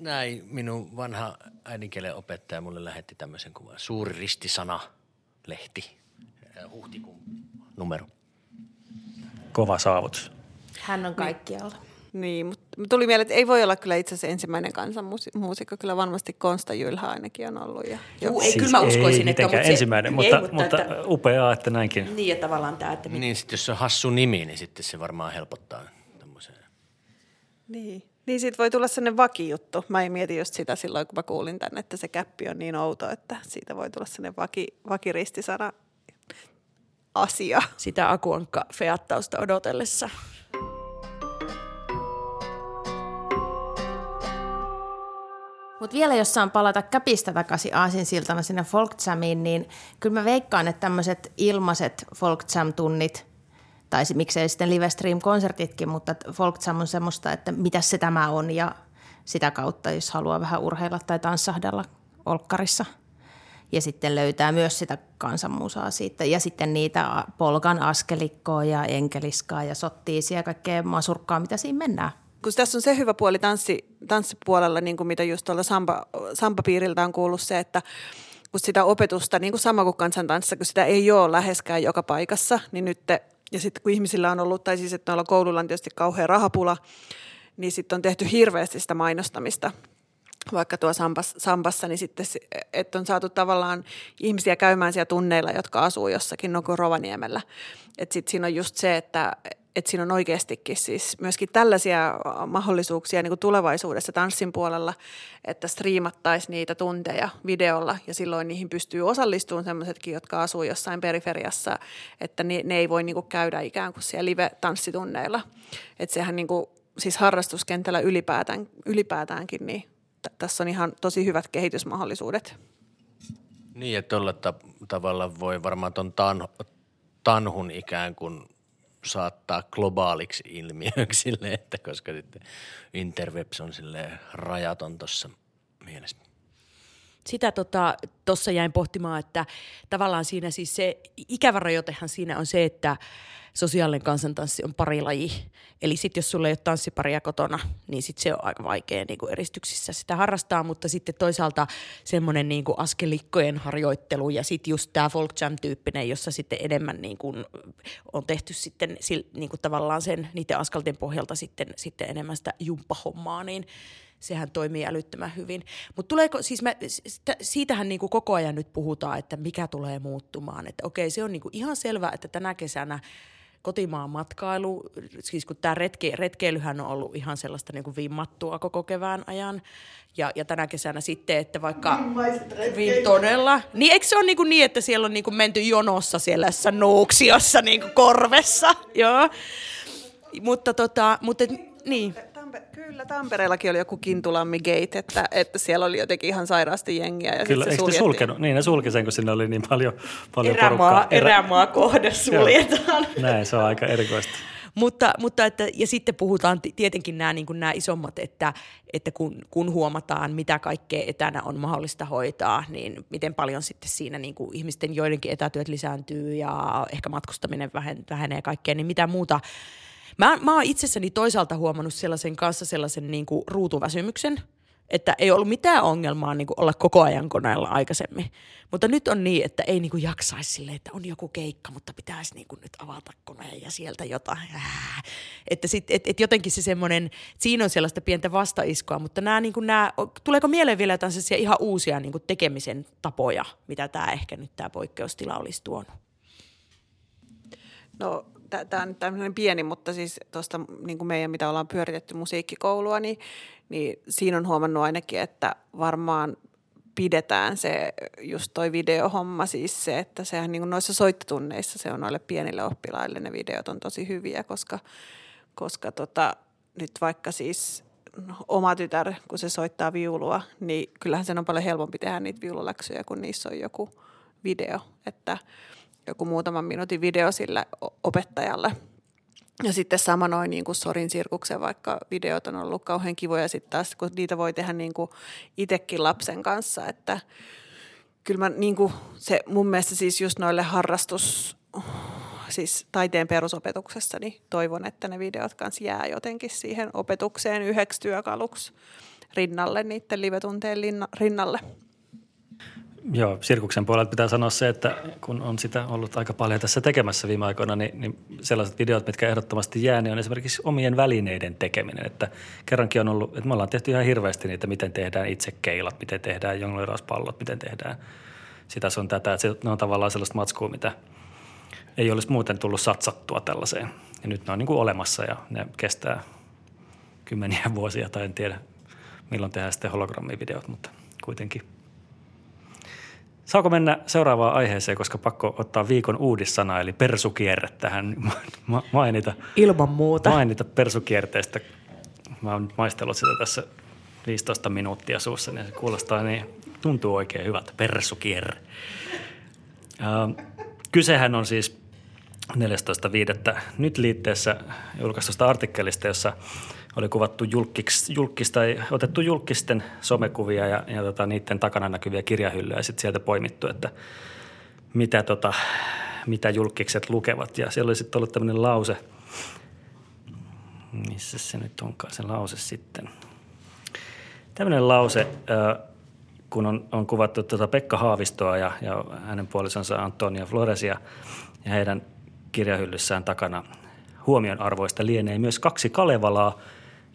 Näin minun vanha äidinkielen opettaja mulle lähetti tämmöisen kuvan. Suuri ristisana, lehti, huhtikuun numero. Kova saavutus. Hän on kaikkialla. Niin, mutta tuli mieleen, että ei voi olla kyllä itse asiassa ensimmäinen kansanmuusikko. Kyllä varmasti Konsta Jylhä ainakin on ollut. Ja Juu, ei, siis kyllä mä uskoisin, ei että... Mutta se, ensimmäinen, mutta, ei, mutta, mutta että, upeaa, että näinkin. Niin, että tavallaan tämä, että... Niin, sitten jos se on hassu nimi, niin sitten se varmaan helpottaa tämmöiseen. Niin. Niin siitä voi tulla sellainen vakijuttu. Mä en mieti just sitä silloin, kun mä kuulin tänne, että se käppi on niin outo, että siitä voi tulla sellainen vaki, vakiristisana asia. Sitä akuankka feattausta odotellessa. Mutta vielä jos saan palata käpistä takaisin aasinsiltana sinne Folk Jamiin, niin kyllä mä veikkaan, että tämmöiset ilmaiset Folk Jam-tunnit, tai miksei sitten live stream-konsertitkin, mutta Folk Jam on semmoista, että mitä se tämä on ja sitä kautta, jos haluaa vähän urheilla tai tanssahdella olkkarissa. Ja sitten löytää myös sitä kansanmusaa siitä. Ja sitten niitä polkan askelikkoa ja enkeliskaa ja sottiisia ja kaikkea masurkkaa, mitä siinä mennään kun tässä on se hyvä puoli tanssi, tanssipuolella, niin kuin mitä just tuolla samba, sampapiiriltä on kuullut se, että kun sitä opetusta, niin kuin sama kuin kansantanssissa, kun sitä ei ole läheskään joka paikassa, niin nyt, ja sitten kun ihmisillä on ollut, tai siis että noilla koululla on tietysti kauhean rahapula, niin sitten on tehty hirveästi sitä mainostamista vaikka tuo Sampas, Sampassa, niin sitten, että on saatu tavallaan ihmisiä käymään siellä tunneilla, jotka asuu jossakin Noko Rovaniemellä. Että sitten siinä on just se, että, että siinä on oikeastikin siis myöskin tällaisia mahdollisuuksia niin kuin tulevaisuudessa tanssin puolella, että striimattaisiin niitä tunteja videolla ja silloin niihin pystyy osallistumaan sellaisetkin, jotka asuu jossain periferiassa, että ne, ne ei voi niin kuin käydä ikään kuin siellä live-tanssitunneilla. Että sehän niin kuin, siis harrastuskentällä ylipäätään, ylipäätäänkin, niin t- tässä on ihan tosi hyvät kehitysmahdollisuudet. Niin, että tavalla voi varmaan tuon tan- tanhun ikään kuin – saattaa globaaliksi ilmiöksi sille, että koska sitten interwebs on sille rajaton tuossa mielessä. Sitä tuossa tota, jäin pohtimaan, että tavallaan siinä siis se ikävä rajoitehan siinä on se, että sosiaalinen kansantanssi on parilaji. Eli sitten jos sulla ei ole tanssiparia kotona, niin sitten se on aika vaikea niin kuin eristyksissä sitä harrastaa, mutta sitten toisaalta semmoinen niin kuin askelikkojen harjoittelu ja sitten just tämä folk jam-tyyppinen, jossa sitten enemmän niin kuin on tehty sitten niin kuin tavallaan sen niiden askelten pohjalta sitten, sitten enemmän sitä jumppahommaa, niin sehän toimii älyttömän hyvin. Mutta tuleeko, siis mä, siitähän niin kuin koko ajan nyt puhutaan, että mikä tulee muuttumaan. Että okei, se on niin kuin ihan selvää, että tänä kesänä – kotimaan matkailu, siis kun tämä retke, retkeilyhän on ollut ihan sellaista niin kuin vimmattua koko kevään ajan. Ja, ja tänä kesänä sitten, että vaikka todella, niin eikö se ole niin, kuin niin että siellä on niin kuin menty jonossa siellä nuuksiossa niin kuin korvessa, joo. Mutta tota, mutta et, niin. Kyllä, Tampereellakin oli joku Kintulammi Gate, että, että siellä oli jotenkin ihan sairaasti jengiä. Ja Kyllä, eikö ne sulkenut? Niin, ne sulki sen, kun sinne oli niin paljon, paljon erämaa, porukkaa. Erä... Erämaa kohde suljetaan. Näin, se on aika erikoista. Mutta, mutta että, ja sitten puhutaan tietenkin nämä, niin nämä isommat, että, että kun, kun huomataan, mitä kaikkea etänä on mahdollista hoitaa, niin miten paljon sitten siinä niin kuin ihmisten joidenkin etätyöt lisääntyy ja ehkä matkustaminen vähenee kaikkea, niin mitä muuta Mä, mä oon itsessäni toisaalta huomannut sellaisen kanssa sellaisen niin kuin ruutuväsymyksen, että ei ollut mitään ongelmaa niin kuin olla koko ajan koneella aikaisemmin. Mutta nyt on niin, että ei niin kuin jaksaisi sille, että on joku keikka, mutta pitäisi niin kuin nyt avata koneen ja sieltä jotain. Äh. Että sit, et, et jotenkin se semmoinen, siinä on sellaista pientä vastaiskoa, mutta nämä, niin kuin nämä, tuleeko mieleen vielä jotain ihan uusia niin kuin tekemisen tapoja, mitä tämä ehkä nyt tämä poikkeustila olisi tuonut? No tämä on tämmöinen pieni, mutta siis tuosta niin kuin meidän, mitä ollaan pyöritetty musiikkikoulua, niin, niin siinä on huomannut ainakin, että varmaan pidetään se just toi videohomma, siis se, että sehän niin kuin noissa soittotunneissa se on noille pienille oppilaille, ne videot on tosi hyviä, koska, koska tota, nyt vaikka siis oma tytär, kun se soittaa viulua, niin kyllähän sen on paljon helpompi tehdä niitä viululäksyjä, kun niissä on joku video, että joku muutaman minuutin video sille opettajalle. Ja sitten sama noin niin kuin Sorin sirkuksen, vaikka videot on ollut kauhean kivoja sitten taas, kun niitä voi tehdä niin kuin itsekin lapsen kanssa, että kyllä mä niin kuin se mun mielestä siis just noille harrastus, siis taiteen perusopetuksessa, niin toivon, että ne videot kanssa jää jotenkin siihen opetukseen yhdeksi työkaluksi rinnalle, niiden live-tunteen rinnalle. Joo, sirkuksen puolelta pitää sanoa se, että kun on sitä ollut aika paljon tässä tekemässä viime aikoina, niin, niin sellaiset videot, mitkä ehdottomasti jää, niin on esimerkiksi omien välineiden tekeminen. Että kerrankin on ollut, että me ollaan tehty ihan hirveästi niitä, miten tehdään itse keilat, miten tehdään jonglöörauspallot, miten tehdään sitä sun tätä. Että se, ne on tavallaan sellaista matskua, mitä ei olisi muuten tullut satsattua tällaiseen. Ja nyt ne on niin kuin olemassa ja ne kestää kymmeniä vuosia tai en tiedä milloin tehdään sitten hologrammivideot, mutta kuitenkin – Saako mennä seuraavaan aiheeseen, koska pakko ottaa viikon uudissana, eli persukierre tähän mainita. Ilman muuta. Mainita persukierteestä. Mä oon maistellut sitä tässä 15 minuuttia suussa, niin se kuulostaa niin, tuntuu oikein hyvältä, persukierre. Äh, kysehän on siis 14.5. nyt liitteessä julkaistusta artikkelista, jossa oli kuvattu julkis, julkis tai otettu julkisten somekuvia ja, ja tota, niiden takana näkyviä kirjahyllyjä ja sitten sieltä poimittu, että mitä, tota, mitä julkikset lukevat. Ja siellä oli sitten ollut tämmöinen lause, missä se nyt onkaan se lause sitten. Tämmöinen lause, kun on, on kuvattu tuota Pekka Haavistoa ja, ja hänen puolisonsa Antonia Floresia ja heidän kirjahyllyssään takana huomionarvoista lienee myös kaksi Kalevalaa –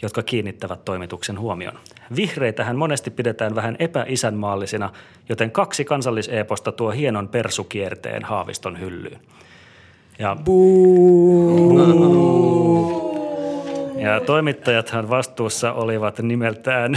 jotka kiinnittävät toimituksen huomion. Vihreitähän monesti pidetään vähän epäisänmaallisina, joten kaksi kansalliseeposta tuo hienon persukierteen Haaviston hyllyyn. Ja, ja toimittajathan vastuussa olivat nimeltään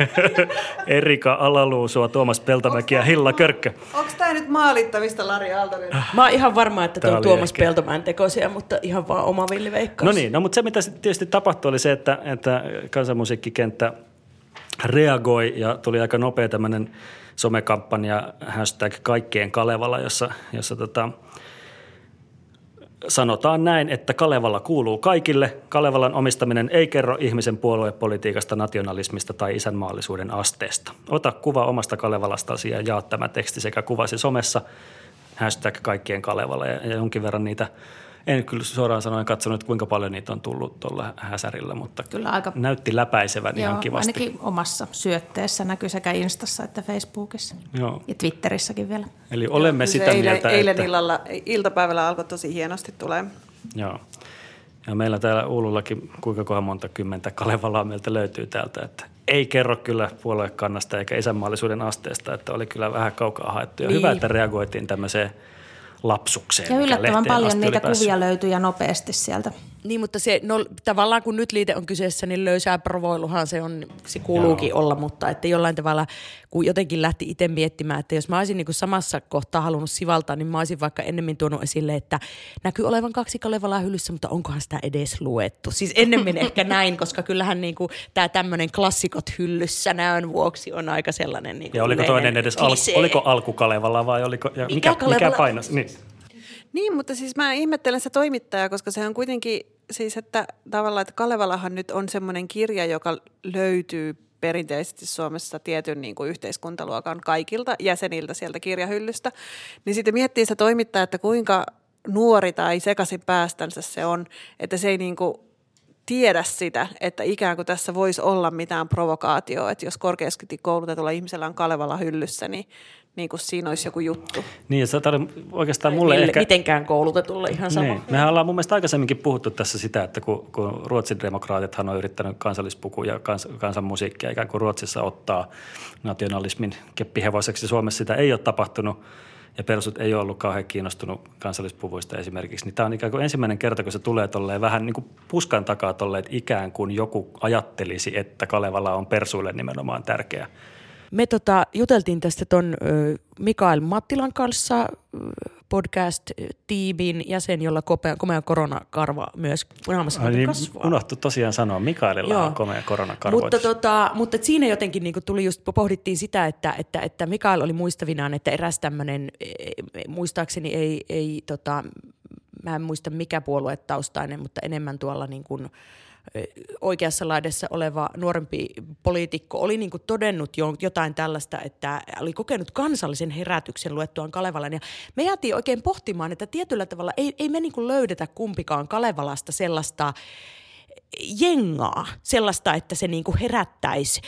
Erika Alaluusua, Tuomas Peltomäki ja Hilla Körkkö. Onko tämä nyt maalittamista, Lari Aaltonen? Mä oon ihan varma, että tuo Tuomas ehkä... Peltomäen tekoisia, mutta ihan vaan oma villiveikkaus. No niin, no mutta se mitä tietysti tapahtui oli se, että, että kansanmusiikkikenttä reagoi ja tuli aika nopea tämmöinen somekampanja hashtag kaikkien Kalevala, jossa, jossa tota, Sanotaan näin, että Kalevala kuuluu kaikille. Kalevalan omistaminen ei kerro ihmisen puoluepolitiikasta, nationalismista tai isänmaallisuuden asteesta. Ota kuva omasta Kalevalastasi ja jaa tämä teksti sekä kuvasi somessa. Hashtag kaikkien Kalevala ja jonkin verran niitä en kyllä suoraan sanoen katsonut, kuinka paljon niitä on tullut tuolla häsärillä, mutta kyllä aika, näytti läpäisevän Joo, ihan kivasti. ainakin omassa syötteessä näkyy sekä Instassa että Facebookissa Joo. ja Twitterissäkin vielä. Eli olemme Joo, sitä eilen, mieltä, eilen että... illalla, iltapäivällä alkoi tosi hienosti tulee. Joo. Ja meillä täällä Uulullakin kuinka kohan monta kymmentä Kalevalaa meiltä löytyy täältä, että ei kerro kyllä puoluekannasta eikä isänmaallisuuden asteesta, että oli kyllä vähän kaukaa haettu. Ja niin. hyvä, että reagoitiin tämmöiseen – lapsukseen. Ja yllättävän paljon niitä kuvia löytyy ja nopeasti sieltä. Niin, mutta se, no, tavallaan kun nyt liite on kyseessä, niin löysää provoiluhan se, on, se kuuluukin Joo. olla, mutta että jollain tavalla, kun jotenkin lähti itse miettimään, että jos mä olisin niin kuin samassa kohtaa halunnut sivaltaa, niin mä olisin vaikka ennemmin tuonut esille, että näkyy olevan kaksi Kalevalaa hyllyssä, mutta onkohan sitä edes luettu. Siis ennemmin ehkä näin, koska kyllähän niin kuin tämä tämmöinen klassikot hyllyssä näön vuoksi on aika sellainen niin Ja oliko toinen edes, al, oliko alku Kalevala vai oliko, ja mikä, mikä, mikä painas? Niin. Niin, mutta siis mä ihmettelen se toimittaja, koska se on kuitenkin siis, että tavallaan, että Kalevalahan nyt on semmoinen kirja, joka löytyy perinteisesti Suomessa tietyn niin kuin yhteiskuntaluokan kaikilta jäseniltä sieltä kirjahyllystä, niin sitten miettii se toimittaja, että kuinka nuori tai sekaisin päästänsä se on, että se ei niin kuin tiedä sitä, että ikään kuin tässä voisi olla mitään provokaatioa, että jos korkeasti koulutetulla ihmisellä on Kalevala hyllyssä, niin niin kuin siinä olisi joku juttu. Niin, ja se on oikeastaan mulle Mille, ehkä... Mitenkään koulutetulle ihan sama. Niin. Mehän ollaan mun mielestä aikaisemminkin puhuttu tässä sitä, että kun, kun Ruotsin demokraatithan on yrittänyt kansallispuku ja kans, kansanmusiikkia ikään kuin Ruotsissa ottaa nationalismin keppihevoiseksi, Suomessa sitä ei ole tapahtunut ja persut ei ole ollut kauhean kiinnostunut kansallispuvuista esimerkiksi, niin tämä on ikään kuin ensimmäinen kerta, kun se tulee tolleen vähän niin kuin puskan takaa tolleen, että ikään kuin joku ajattelisi, että Kalevala on persuille nimenomaan tärkeä me tota, juteltiin tästä ton Mikael Mattilan kanssa podcast-tiimin jäsen, jolla komea, komea koronakarva myös naamassa Ai niin, kasvaa. unohtu tosiaan sanoa, Mikaelilla Joo. on komea koronakarvoitus. Mutta, tota, mutta siinä jotenkin niin tuli just, pohdittiin sitä, että, että, että Mikael oli muistavinaan, että eräs tämmöinen, muistaakseni ei, ei tota, mä en muista mikä puoluetaustainen, mutta enemmän tuolla niin kuin, oikeassa laidassa oleva nuorempi poliitikko oli niin kuin todennut jo jotain tällaista, että oli kokenut kansallisen herätyksen luettuaan Kalevalan. Ja me jäätiin oikein pohtimaan, että tietyllä tavalla ei, ei me niin kuin löydetä kumpikaan Kalevalasta sellaista jengaa, sellaista, että se niinku herättäisi,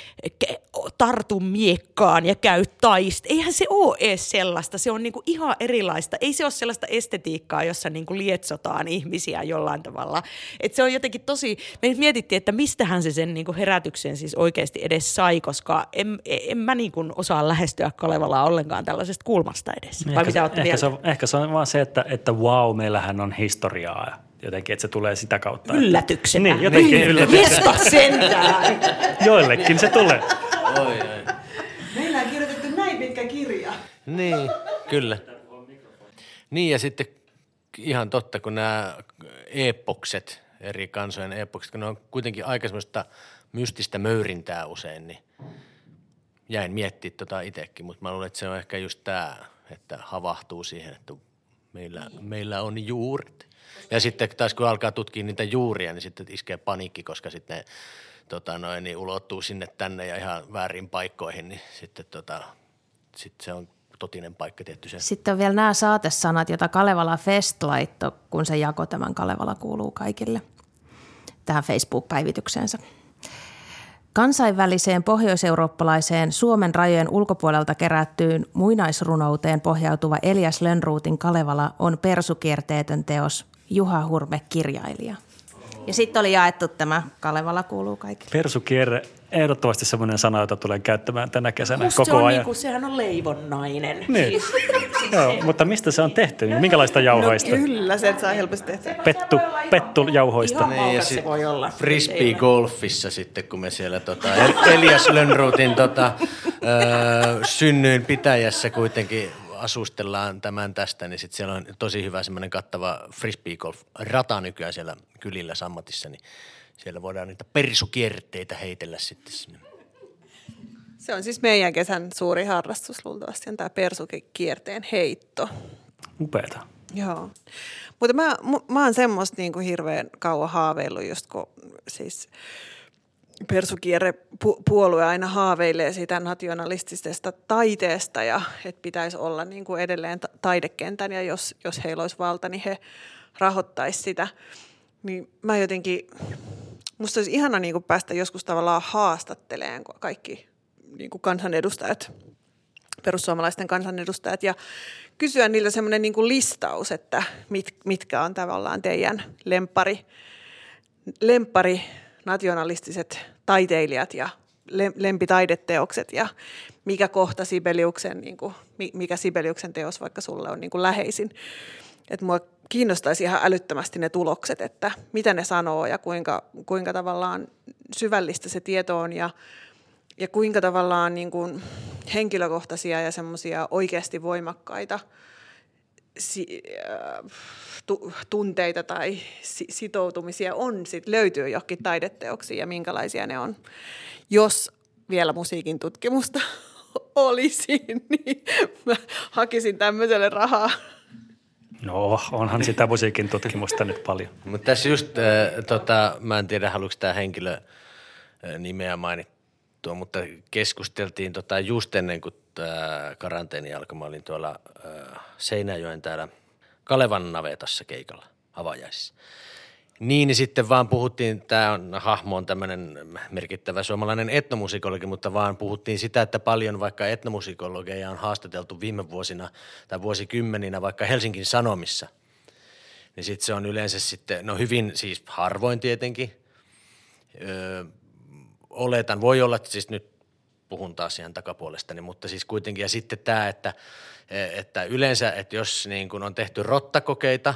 tartu miekkaan ja käy taist. Eihän se ole edes sellaista, se on niinku ihan erilaista. Ei se ole sellaista estetiikkaa, jossa niinku lietsotaan ihmisiä jollain tavalla. Et se on jotenkin tosi, me nyt mietittiin, että mistähän se sen niinku herätyksen siis oikeasti edes sai, koska en, en mä niinku osaa lähestyä Kalevalaa ollenkaan tällaisesta kulmasta edes. Vai ehkä, mitä se, olette ehkä, mieltä? se on, ehkä se on vaan se, että, että wow, meillähän on historiaa jotenkin, että se tulee sitä kautta. Yllätyksenä. Niin, jotenkin yllätyksenä. Jesta sentään. Joillekin se tulee. Oi, oi. Meillä on kirjoitettu näin pitkä kirja. Niin, kyllä. Niin ja sitten ihan totta, kun nämä epokset, eri kansojen epokset, kun ne on kuitenkin aika semmoista mystistä möyrintää usein, niin jäin miettimään tota itsekin, mutta mä luulen, että se on ehkä just tämä, että havahtuu siihen, että meillä, meillä on juuret. Ja sitten taas kun alkaa tutkia niitä juuria, niin sitten iskee paniikki, koska sitten ne tota noin, niin ulottuu sinne tänne ja ihan väärin paikkoihin, niin sitten tota, sitten se on totinen paikka tietty se. Sitten on vielä nämä saatesanat, joita Kalevala Fest laittoi, kun se jako tämän Kalevala kuuluu kaikille tähän Facebook-päivitykseensä. Kansainväliseen pohjoiseurooppalaiseen Suomen rajojen ulkopuolelta kerättyyn muinaisrunouteen pohjautuva Elias Lönnruutin Kalevala on persukierteetön teos Juha Hurme kirjailija. Ja sitten oli jaettu tämä Kalevala kuuluu kaikille. Persukierre, ehdottomasti semmoinen sana, jota tulen käyttämään tänä kesänä Musta se koko on ajan. niinku, sehän on leivonnainen. Niin. Joo, mutta mistä se on tehty? Niin Minkälaista jauhoista? Kyllä, se saa helposti tehtyä. Pettu, pettujauhoista. Ihan Niin, ja se sit voi olla. Frisbee golfissa sitten, kun me siellä tota, El- Elias Lönnruutin tota, ö, synnyin pitäjässä kuitenkin asustellaan tämän tästä, niin sitten siellä on tosi hyvä semmoinen kattava frisbee golf rata nykyään siellä kylillä sammatissa, niin siellä voidaan niitä persukierteitä heitellä sitten sinne. Se on siis meidän kesän suuri harrastus luultavasti, on tämä persukekierteen heitto. Upeeta. Joo. Mutta mä, mä oon semmoista niin kuin hirveän kauan haaveillut, just kun siis persukierre pu- puolue aina haaveilee siitä nationalistisesta taiteesta ja että pitäisi olla niin kuin edelleen ta- taidekentän ja jos, jos heillä olisi valta, niin he rahoittaisi sitä. Niin mä jotenkin, musta olisi ihana niin kuin päästä joskus tavallaan haastatteleen kaikki niin kuin kansanedustajat perussuomalaisten kansanedustajat ja kysyä niiltä semmoinen niin listaus, että mit, mitkä on tavallaan teidän lempari, lempari nationalistiset taiteilijat ja lem- lempitaideteokset ja mikä kohta Sibeliuksen, niin kuin, mi- mikä Sibeliuksen teos vaikka sulle on niin kuin läheisin. Että mua kiinnostaisi ihan älyttömästi ne tulokset, että mitä ne sanoo ja kuinka, kuinka tavallaan syvällistä se tieto on ja ja kuinka tavallaan niin kuin henkilökohtaisia ja semmoisia oikeasti voimakkaita si- äh, tu- tunteita tai si- sitoutumisia on, sit löytyy johonkin taideteoksiin ja minkälaisia ne on. Jos vielä musiikin tutkimusta olisi, niin mä hakisin tämmöiselle rahaa. No, onhan sitä musiikin tutkimusta nyt paljon. Mutta tässä just, äh, tota, mä en tiedä haluatko tämä henkilö äh, nimeä mainittua, mutta keskusteltiin tota, just ennen kuin tämä karanteeni alkoi. Mä olin tuolla äh, Seinäjoen täällä Kalevan navetassa keikalla avajaisissa. Niin, niin sitten vaan puhuttiin, tämä on, hahmo on tämmöinen merkittävä suomalainen etnomusikologi, mutta vaan puhuttiin sitä, että paljon vaikka etnomusikologeja on haastateltu viime vuosina tai vuosikymmeninä vaikka Helsingin Sanomissa. Niin sitten se on yleensä sitten, no hyvin siis harvoin tietenkin, öö, oletan, voi olla, että siis nyt puhun taas ihan takapuolestani, mutta siis kuitenkin, ja sitten tämä, että, että yleensä, että jos niin kun on tehty rottakokeita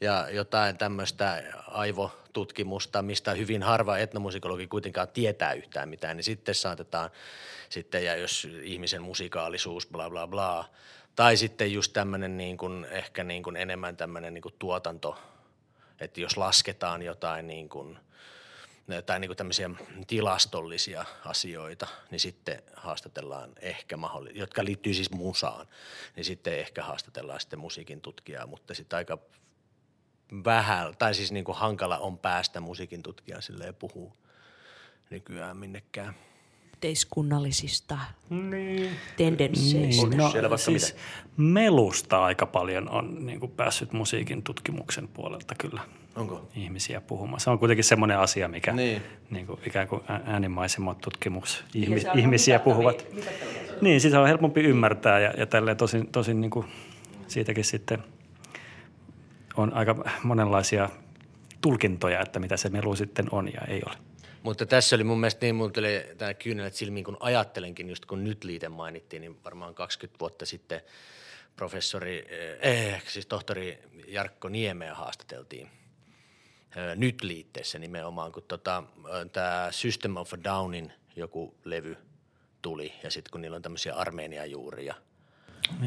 ja jotain tämmöistä aivotutkimusta, mistä hyvin harva etnomusikologi kuitenkaan tietää yhtään mitään, niin sitten saatetaan sitten, ja jos ihmisen musikaalisuus, bla bla bla, Tai sitten just tämmöinen niin kuin, ehkä niin kuin enemmän tämmöinen niin kuin tuotanto, että jos lasketaan jotain niin kuin, tai niin kuin tämmöisiä tilastollisia asioita, niin sitten haastatellaan ehkä mahdollisesti, jotka liittyy siis musaan, niin sitten ehkä haastatellaan sitten musiikin tutkijaa, mutta sitten aika vähän, tai siis niin kuin hankala on päästä musiikin tutkijaan silleen puhuu nykyään minnekään. Yhteiskunnallisista Niin. tendensseistä. Niin, no, siellä vaikka siis melusta aika paljon on niin kuin päässyt musiikin tutkimuksen puolelta kyllä Onko? ihmisiä puhumaan. Se on kuitenkin semmoinen asia, mikä Niin. niin kuin ikään kuin äänimaisemmat tutkimus ihmis, ihmisiä puhuvat. Niin, sitä on helpompi ymmärtää ja, ja tälleen tosin, tosin niin kuin siitäkin sitten on aika monenlaisia tulkintoja, että mitä se melu sitten on ja ei ole. Mutta tässä oli mun mielestä niin, mulla tuli tämä kyynelet silmiin, kun ajattelenkin, just kun nyt liite mainittiin, niin varmaan 20 vuotta sitten professori, eh, siis tohtori Jarkko Niemeä haastateltiin eh, nyt liitteessä nimenomaan, kun tota, tämä System of a Downin joku levy tuli ja sitten kun niillä on tämmöisiä Armenian juuria,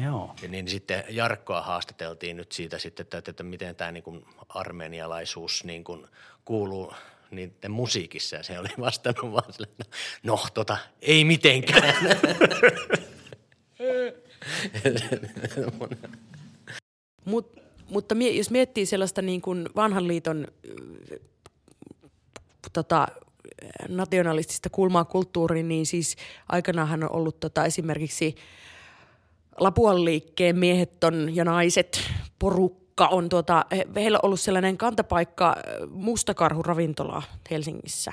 Joo. ja niin sitten Jarkkoa haastateltiin nyt siitä sitten, että, että miten tämä niin kuin armenialaisuus niin kuin kuuluu niiden musiikissa ja se oli vastannut vaan sille, että no tota, ei mitenkään. Mut, mutta mie, jos miettii sellaista niin kuin vanhan liiton äh, tota, nationalistista kulmaa kulttuuriin, niin siis aikanaanhan on ollut tota, esimerkiksi Lapuan liikkeen miehet on, ja naiset, porukka on, tuota, he, heillä on ollut sellainen kantapaikka äh, Mustakarhu ravintola Helsingissä,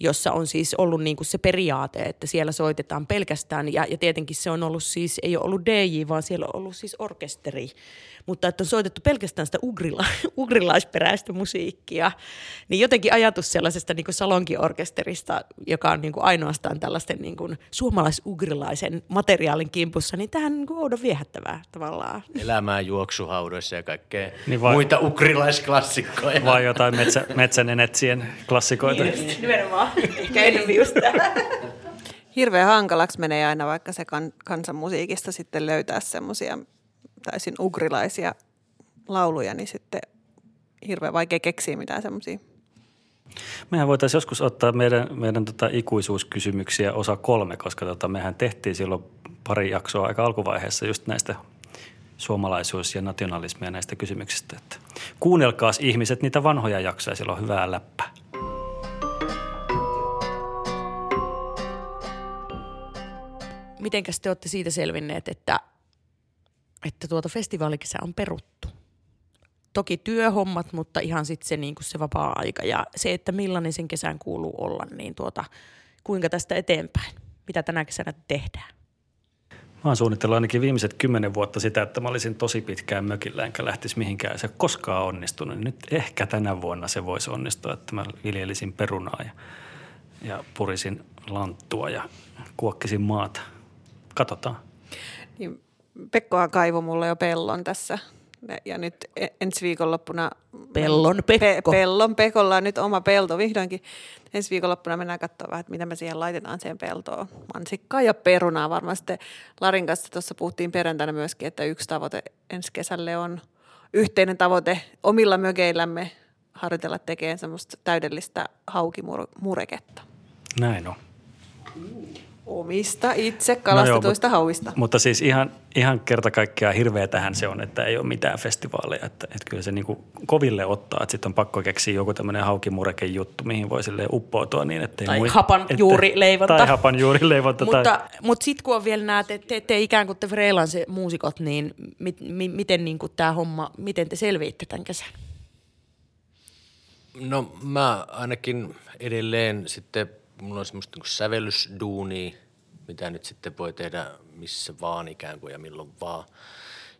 jossa on siis ollut niin kuin se periaate, että siellä soitetaan pelkästään, ja, ja tietenkin se on ollut siis, ei ole ollut DJ, vaan siellä on ollut siis orkesteri, mutta että on soitettu pelkästään sitä ugrila, ugrilaisperäistä musiikkia, niin jotenkin ajatus sellaisesta niin kuin salonkiorkesterista, joka on niin kuin ainoastaan tällaisten niin kuin suomalais-ugrilaisen materiaalin kimpussa, niin tähän niin oudon viehättävää tavallaan. Elämää juoksuhaudoissa ja kaikkea Niin niin vai- muita ukrilaisklassikkoja. Vai jotain metsä, metsänenetsien klassikoita. Nimenomaan, ehkä enemmän just tämä. Hirveän hankalaksi menee aina vaikka se kan, kansanmusiikista sitten löytää semmoisia täysin ugrilaisia lauluja, niin sitten hirveän vaikea keksiä mitään semmoisia. Mehän voitaisiin joskus ottaa meidän, meidän tota ikuisuuskysymyksiä osa kolme, koska tota, mehän tehtiin silloin pari jaksoa aika alkuvaiheessa just näistä suomalaisuus- ja nationalismia näistä kysymyksistä. Että kuunnelkaas ihmiset niitä vanhoja jaksoja, siellä on hyvää läppää. Mitenkäs te olette siitä selvinneet, että, että tuota festivaalikesä on peruttu? Toki työhommat, mutta ihan sitten se, niin se vapaa-aika ja se, että millainen sen kesän kuuluu olla, niin tuota, kuinka tästä eteenpäin? Mitä tänä kesänä tehdään? Mä oon suunnitellut ainakin viimeiset kymmenen vuotta sitä, että mä olisin tosi pitkään mökillä enkä lähtisi mihinkään. Se ei koskaan onnistunut. Nyt ehkä tänä vuonna se voisi onnistua, että mä viljelisin perunaa ja, ja purisin lanttua ja kuokkisin maata. Katsotaan. Niin Pekkohan kaivo mulle jo pellon tässä. Ja nyt e- ensi viikonloppuna... Pellon Pekko. pellon Pekolla on nyt oma pelto vihdoinkin. Ensi viikonloppuna mennään katsoa vähän, että mitä me siihen laitetaan siihen peltoon. Mansikkaa ja perunaa varmaan. Sitten Larin kanssa tuossa puhuttiin perjantaina myöskin, että yksi tavoite ensi kesälle on yhteinen tavoite omilla mökeillämme harjoitella tekemään semmoista täydellistä haukimureketta. Näin on. Omista itse kalastetuista No joo, hauista. Mutta siis ihan, ihan kerta kaikkiaan hirveä tähän se on, että ei ole mitään festivaaleja. Että, että kyllä se niin kuin koville ottaa, että sitten on pakko keksiä joku tämmöinen haukimureke juttu, mihin voi silleen uppoutua niin, että Tai hapanjuurileivonta. Tai hapanjuurileivonta. tai, Mutta, mutta sitten kun on vielä nämä, te, te, te ikään kuin te freelance muusikot, niin mit, mi, miten niin tämä homma, miten te selviitte tämän kesän? No mä ainakin edelleen sitten, mulla on semmoista niin sävellysduunia, mitä nyt sitten voi tehdä missä vaan ikään kuin ja milloin vaan.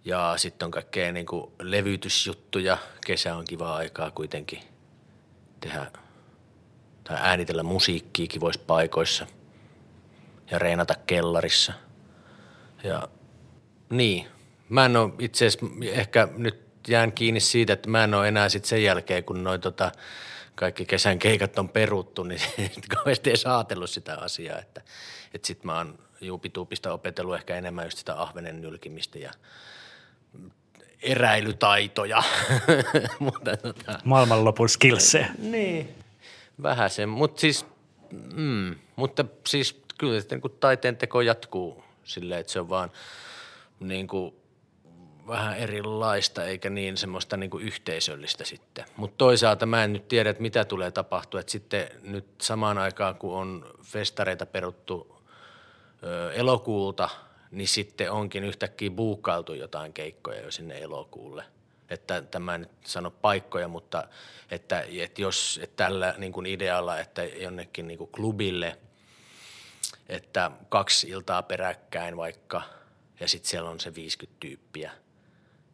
Ja sitten on kaikkea niin kuin levytysjuttuja. Kesä on kiva aikaa kuitenkin tehdä tai äänitellä musiikkia kivoissa paikoissa ja reenata kellarissa. Ja niin, mä en ole itse asiassa, ehkä nyt jään kiinni siitä, että mä en ole enää sitten sen jälkeen, kun noin tota, kaikki kesän keikat on peruttu, niin kauheasti ei saatellut sitä asiaa, että, että sit mä oon juupituupista opetellut ehkä enemmän just sitä ahvenen nylkimistä ja eräilytaitoja. Mutta tota, Maailmanlopun skillsejä. niin, vähän se, mutta siis, mm, mutta siis kyllä sitten kun taiteen teko jatkuu silleen, että se on vaan niin kuin vähän erilaista eikä niin semmoista niin kuin yhteisöllistä sitten. Mutta toisaalta mä en nyt tiedä, että mitä tulee tapahtua. Että sitten nyt samaan aikaan, kun on festareita peruttu ö, elokuulta, niin sitten onkin yhtäkkiä buukkailtu jotain keikkoja jo sinne elokuulle. Että tämä nyt sano paikkoja, mutta että, että jos että tällä niin kuin idealla, että jonnekin niin kuin klubille, että kaksi iltaa peräkkäin vaikka, ja sitten siellä on se 50 tyyppiä.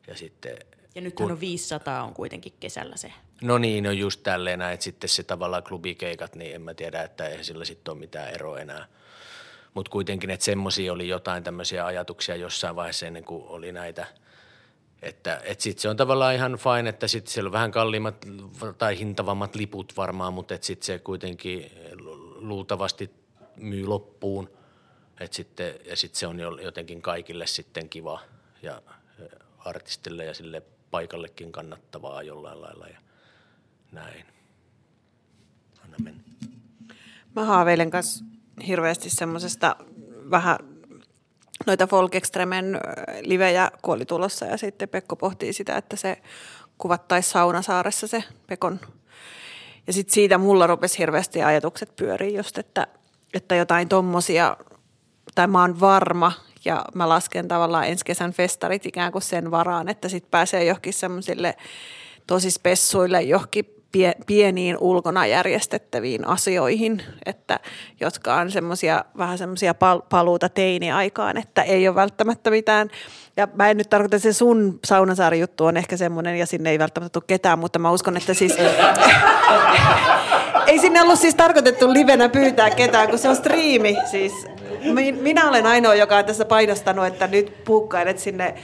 Ja sitten Ja nythän on 500 on kuitenkin kesällä se. No niin, no just tälleen että sitten se tavallaan klubikeikat, niin en mä tiedä, että ei sillä sitten ole mitään eroa enää. Mutta kuitenkin, että semmoisia oli jotain tämmöisiä ajatuksia jossain vaiheessa ennen kuin oli näitä, että et sitten se on tavallaan ihan fine, että sitten siellä on vähän kalliimmat tai hintavammat liput varmaan, mutta että sitten se kuitenkin luultavasti myy loppuun. Et sitten, ja sitten se on jo- jotenkin kaikille sitten kiva ja artistille ja sille paikallekin kannattavaa jollain lailla ja näin. Anna mennä. Mä haaveilen kanssa hirveästi semmoisesta vähän noita Folk Extremen livejä, kun tulossa ja sitten Pekko pohtii sitä, että se kuvattaisi Saunasaaressa se Pekon. Ja sitten siitä mulla rupesi hirveästi ajatukset pyörii just, että, että jotain tommosia, tai mä oon varma ja mä lasken tavallaan ensi kesän festarit ikään kuin sen varaan, että sitten pääsee johonkin semmoisille tosi spessuille johonkin pie- pieniin ulkona järjestettäviin asioihin, että, jotka on semmoisia vähän semmoisia pal- paluuta teiniaikaan, että ei ole välttämättä mitään, ja mä en nyt tarkoita, että se sun Saunasaari juttu on ehkä semmoinen, ja sinne ei välttämättä tule ketään, mutta mä uskon, että siis ei sinne ollut siis tarkoitettu livenä pyytää ketään, kun se on striimi. Siis mi- minä olen ainoa, joka on tässä painostanut, että nyt puukkailet sinne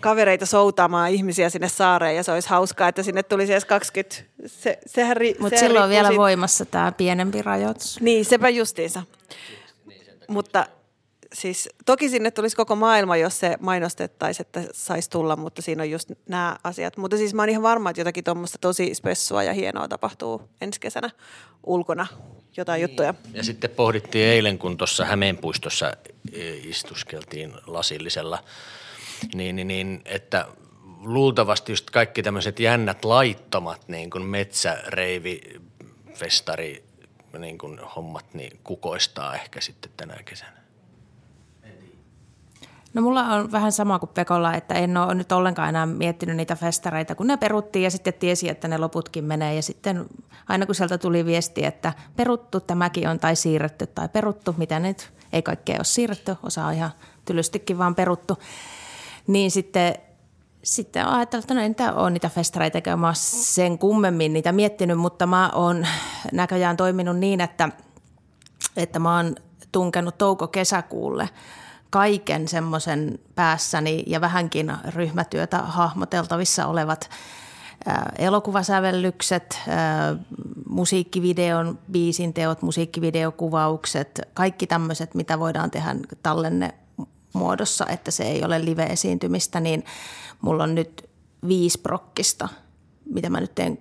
kavereita soutamaan ihmisiä sinne saareen ja se olisi hauskaa, että sinne tulisi edes 20. Se, sehän ri, Mutta silloin on vielä siitä- voimassa tämä pienempi rajoitus. Niin, sepä justiinsa. Mutta siis toki sinne tulisi koko maailma, jos se mainostettaisiin, että saisi tulla, mutta siinä on just nämä asiat. Mutta siis mä oon ihan varma, että jotakin tuommoista tosi spessua ja hienoa tapahtuu ensi kesänä ulkona, jotain juttuja. Ja sitten pohdittiin eilen, kun tuossa Hämeenpuistossa e, istuskeltiin lasillisella, niin, niin, niin että luultavasti just kaikki tämmöiset jännät laittomat niin kuin metsäreivi, festari, niin kuin hommat, niin kukoistaa ehkä sitten tänä kesänä. No mulla on vähän sama kuin Pekolla, että en ole nyt ollenkaan enää miettinyt niitä festareita, kun ne peruttiin ja sitten tiesi, että ne loputkin menee. Ja sitten aina kun sieltä tuli viesti, että peruttu tämäkin on tai siirretty tai peruttu, mitä nyt ei kaikkea ole siirretty, osa on ihan tylystikin vaan peruttu, niin sitten sitten olen että no en ole niitä festareita, eikä mä sen kummemmin niitä miettinyt, mutta mä oon näköjään toiminut niin, että, että mä oon tunkenut touko-kesäkuulle kaiken semmoisen päässäni ja vähänkin ryhmätyötä hahmoteltavissa olevat ää, elokuvasävellykset, ää, musiikkivideon, biisin teot, musiikkivideokuvaukset, kaikki tämmöiset, mitä voidaan tehdä tallenne muodossa, että se ei ole live-esiintymistä, niin mulla on nyt viisi prokkista, mitä mä nyt teen,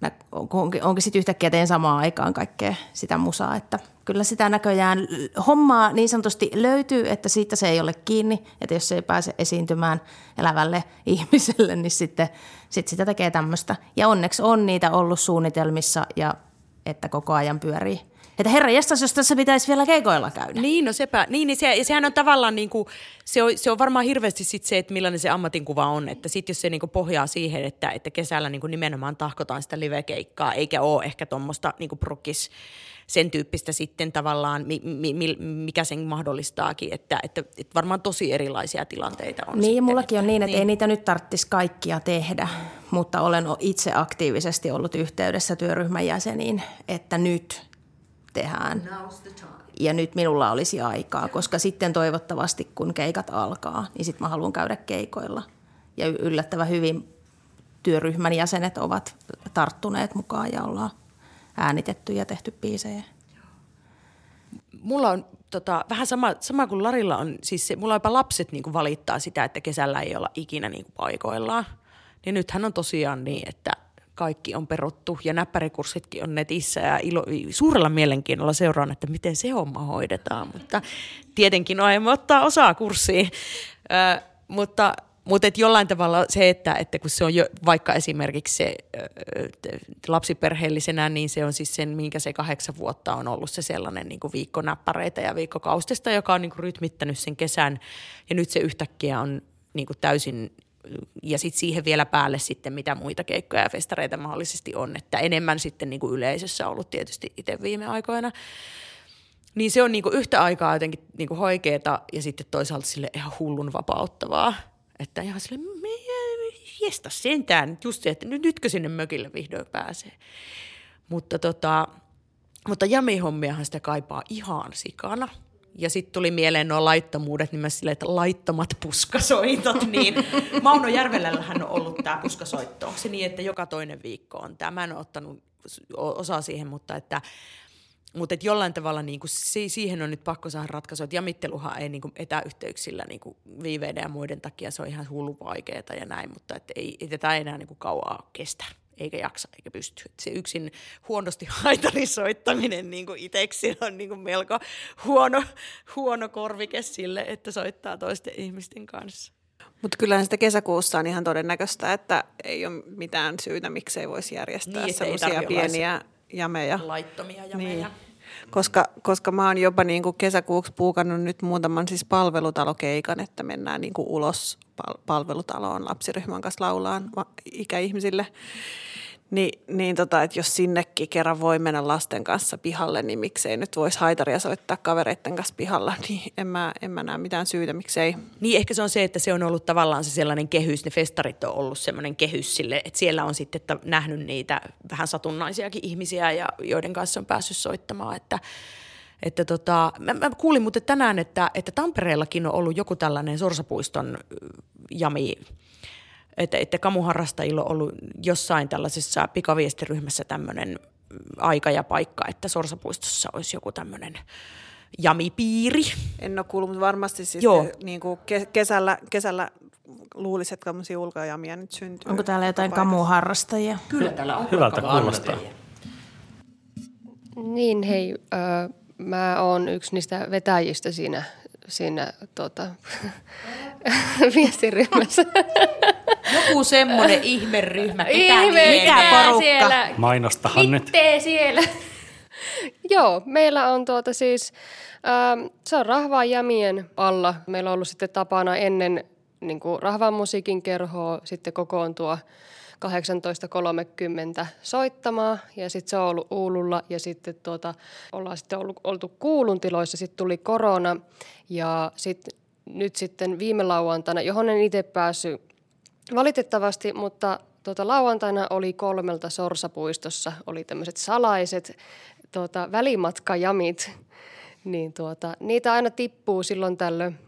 nä- onkin, onkin sitten yhtäkkiä teen samaan aikaan kaikkea sitä musaa, että kyllä sitä näköjään hommaa niin sanotusti löytyy, että siitä se ei ole kiinni, että jos se ei pääse esiintymään elävälle ihmiselle, niin sitten sit sitä tekee tämmöistä. Ja onneksi on niitä ollut suunnitelmissa ja että koko ajan pyörii. Että herra jestas, jos tässä pitäisi vielä keikoilla käydä. Niin, no sepä, niin, niin se, ja sehän on tavallaan niin kuin, se on, se on varmaan hirveästi sit se, että millainen se ammatinkuva on, että sitten jos se niin kuin pohjaa siihen, että, että kesällä niin kuin nimenomaan tahkotaan sitä livekeikkaa, eikä ole ehkä tuommoista niin kuin prokis, sen tyyppistä sitten tavallaan, mi, mi, mi, mikä sen mahdollistaakin, että, että, että varmaan tosi erilaisia tilanteita on Niin, sitten, ja mullakin on niin, että niin. ei niitä nyt tarvitsisi kaikkia tehdä, mutta olen itse aktiivisesti ollut yhteydessä työryhmän jäseniin, että nyt tehdään. Ja nyt minulla olisi aikaa, koska sitten toivottavasti kun keikat alkaa, niin sitten mä haluan käydä keikoilla. Ja yllättävän hyvin työryhmän jäsenet ovat tarttuneet mukaan ja ollaan äänitetty ja tehty biisejä. mulla on tota, vähän sama, sama kuin Larilla on, siis se, mulla jopa lapset niin kuin valittaa sitä, että kesällä ei olla ikinä niin kuin paikoillaan. Niin nythän on tosiaan niin, että kaikki on peruttu ja näppärikurssitkin on netissä ja ilo, suurella mielenkiinnolla seuraan, että miten se homma hoidetaan, mutta tietenkin aiemme ottaa osaa kurssiin. Ö, mutta mutta et jollain tavalla se, että, että kun se on jo vaikka esimerkiksi se lapsiperheellisenä, niin se on siis sen, minkä se kahdeksan vuotta on ollut se sellainen niin viikkonäppäreitä ja viikkokaustesta, joka on niin rytmittänyt sen kesän. Ja nyt se yhtäkkiä on niin täysin ja sitten siihen vielä päälle sitten mitä muita keikkoja ja festareita mahdollisesti on, että enemmän sitten niin kuin yleisössä ollut tietysti itse viime aikoina. Niin se on niin kuin yhtä aikaa jotenkin niin kuin hoikeeta ja sitten toisaalta sille ihan hullun vapauttavaa. Että ihan sille, jesta sentään, just se, että nyt, nytkö sinne mökille vihdoin pääsee. Mutta, tota, mutta jamihommiahan sitä kaipaa ihan sikana. Ja sitten tuli mieleen nuo laittomuudet, niin mä silleen, että laittomat puskasoitot, niin Mauno Järvelällähän on ollut tämä puskasoitto. Onko se niin, että joka toinen viikko on tämä? Mä en ole ottanut osaa siihen, mutta että mutta et jollain tavalla niin kuin, siihen on nyt pakko saada ratkaisu, että jamitteluhan ei niin kuin, etäyhteyksillä niin kuin, viiveiden ja muiden takia, se on ihan hullu vaikeaa ja näin, mutta et ei, ei tätä enää niin kuin, kauaa kestä eikä jaksa eikä pysty. Et se yksin huonosti haitarisoittaminen niin kuin itseksi on niin kuin melko huono, huono korvike sille, että soittaa toisten ihmisten kanssa. Mutta kyllähän sitä kesäkuussa on ihan todennäköistä, että ei ole mitään syytä, miksei voisi järjestää niin, sellaisia pieniä jameja. Laittomia jameja. Niin koska, koska mä oon jopa niin kuin kesäkuuksi puukannut nyt muutaman siis palvelutalokeikan, että mennään niin kuin ulos pal- palvelutaloon lapsiryhmän kanssa laulaan ikäihmisille. Ni, niin tota, että jos sinnekin kerran voi mennä lasten kanssa pihalle, niin miksei nyt voisi haitaria soittaa kavereiden kanssa pihalla, niin en mä, en mä näe mitään syytä, miksei. Niin ehkä se on se, että se on ollut tavallaan se sellainen kehys, ne festarit on ollut sellainen kehys sille, että siellä on sitten että nähnyt niitä vähän satunnaisiakin ihmisiä, ja joiden kanssa on päässyt soittamaan, että että tota, mä, mä kuulin muuten tänään, että, että Tampereellakin on ollut joku tällainen Sorsapuiston jami että, että kamuharrastajilla on ollut jossain tällaisessa pikaviestiryhmässä tämmöinen aika ja paikka, että Sorsapuistossa olisi joku tämmöinen jamipiiri. En ole kuullut, mutta varmasti siis Joo. niin kuin kesällä, kesällä luulisi, että tämmöisiä ulkojamia nyt syntyy. Onko täällä jotain kamuharrastajia? Kyllä täällä on. Hyvältä kuulostaa. Niin, hei. Ö, mä oon yksi niistä vetäjistä siinä, siinä tota, viestiryhmässä. Joku semmoinen ihmeryhmä, Ihme, mikä porukka. Siellä, Mainostahan nyt. siellä. Joo, meillä on tuota siis, ähm, se on Rahvaa Jämien alla. Meillä on ollut sitten tapana ennen niin kuin Rahvaan musiikin kerhoa sitten kokoontua 18.30 soittamaan ja sitten se on ollut Uululla ja sitten tuota, ollaan sitten ollut, oltu kuulun tiloissa, sitten tuli korona ja sitten nyt sitten viime lauantaina, johon en itse päässyt valitettavasti, mutta tuota, lauantaina oli kolmelta Sorsapuistossa, oli tämmöiset salaiset tuota, välimatkajamit, niin tuota, niitä aina tippuu silloin tällöin.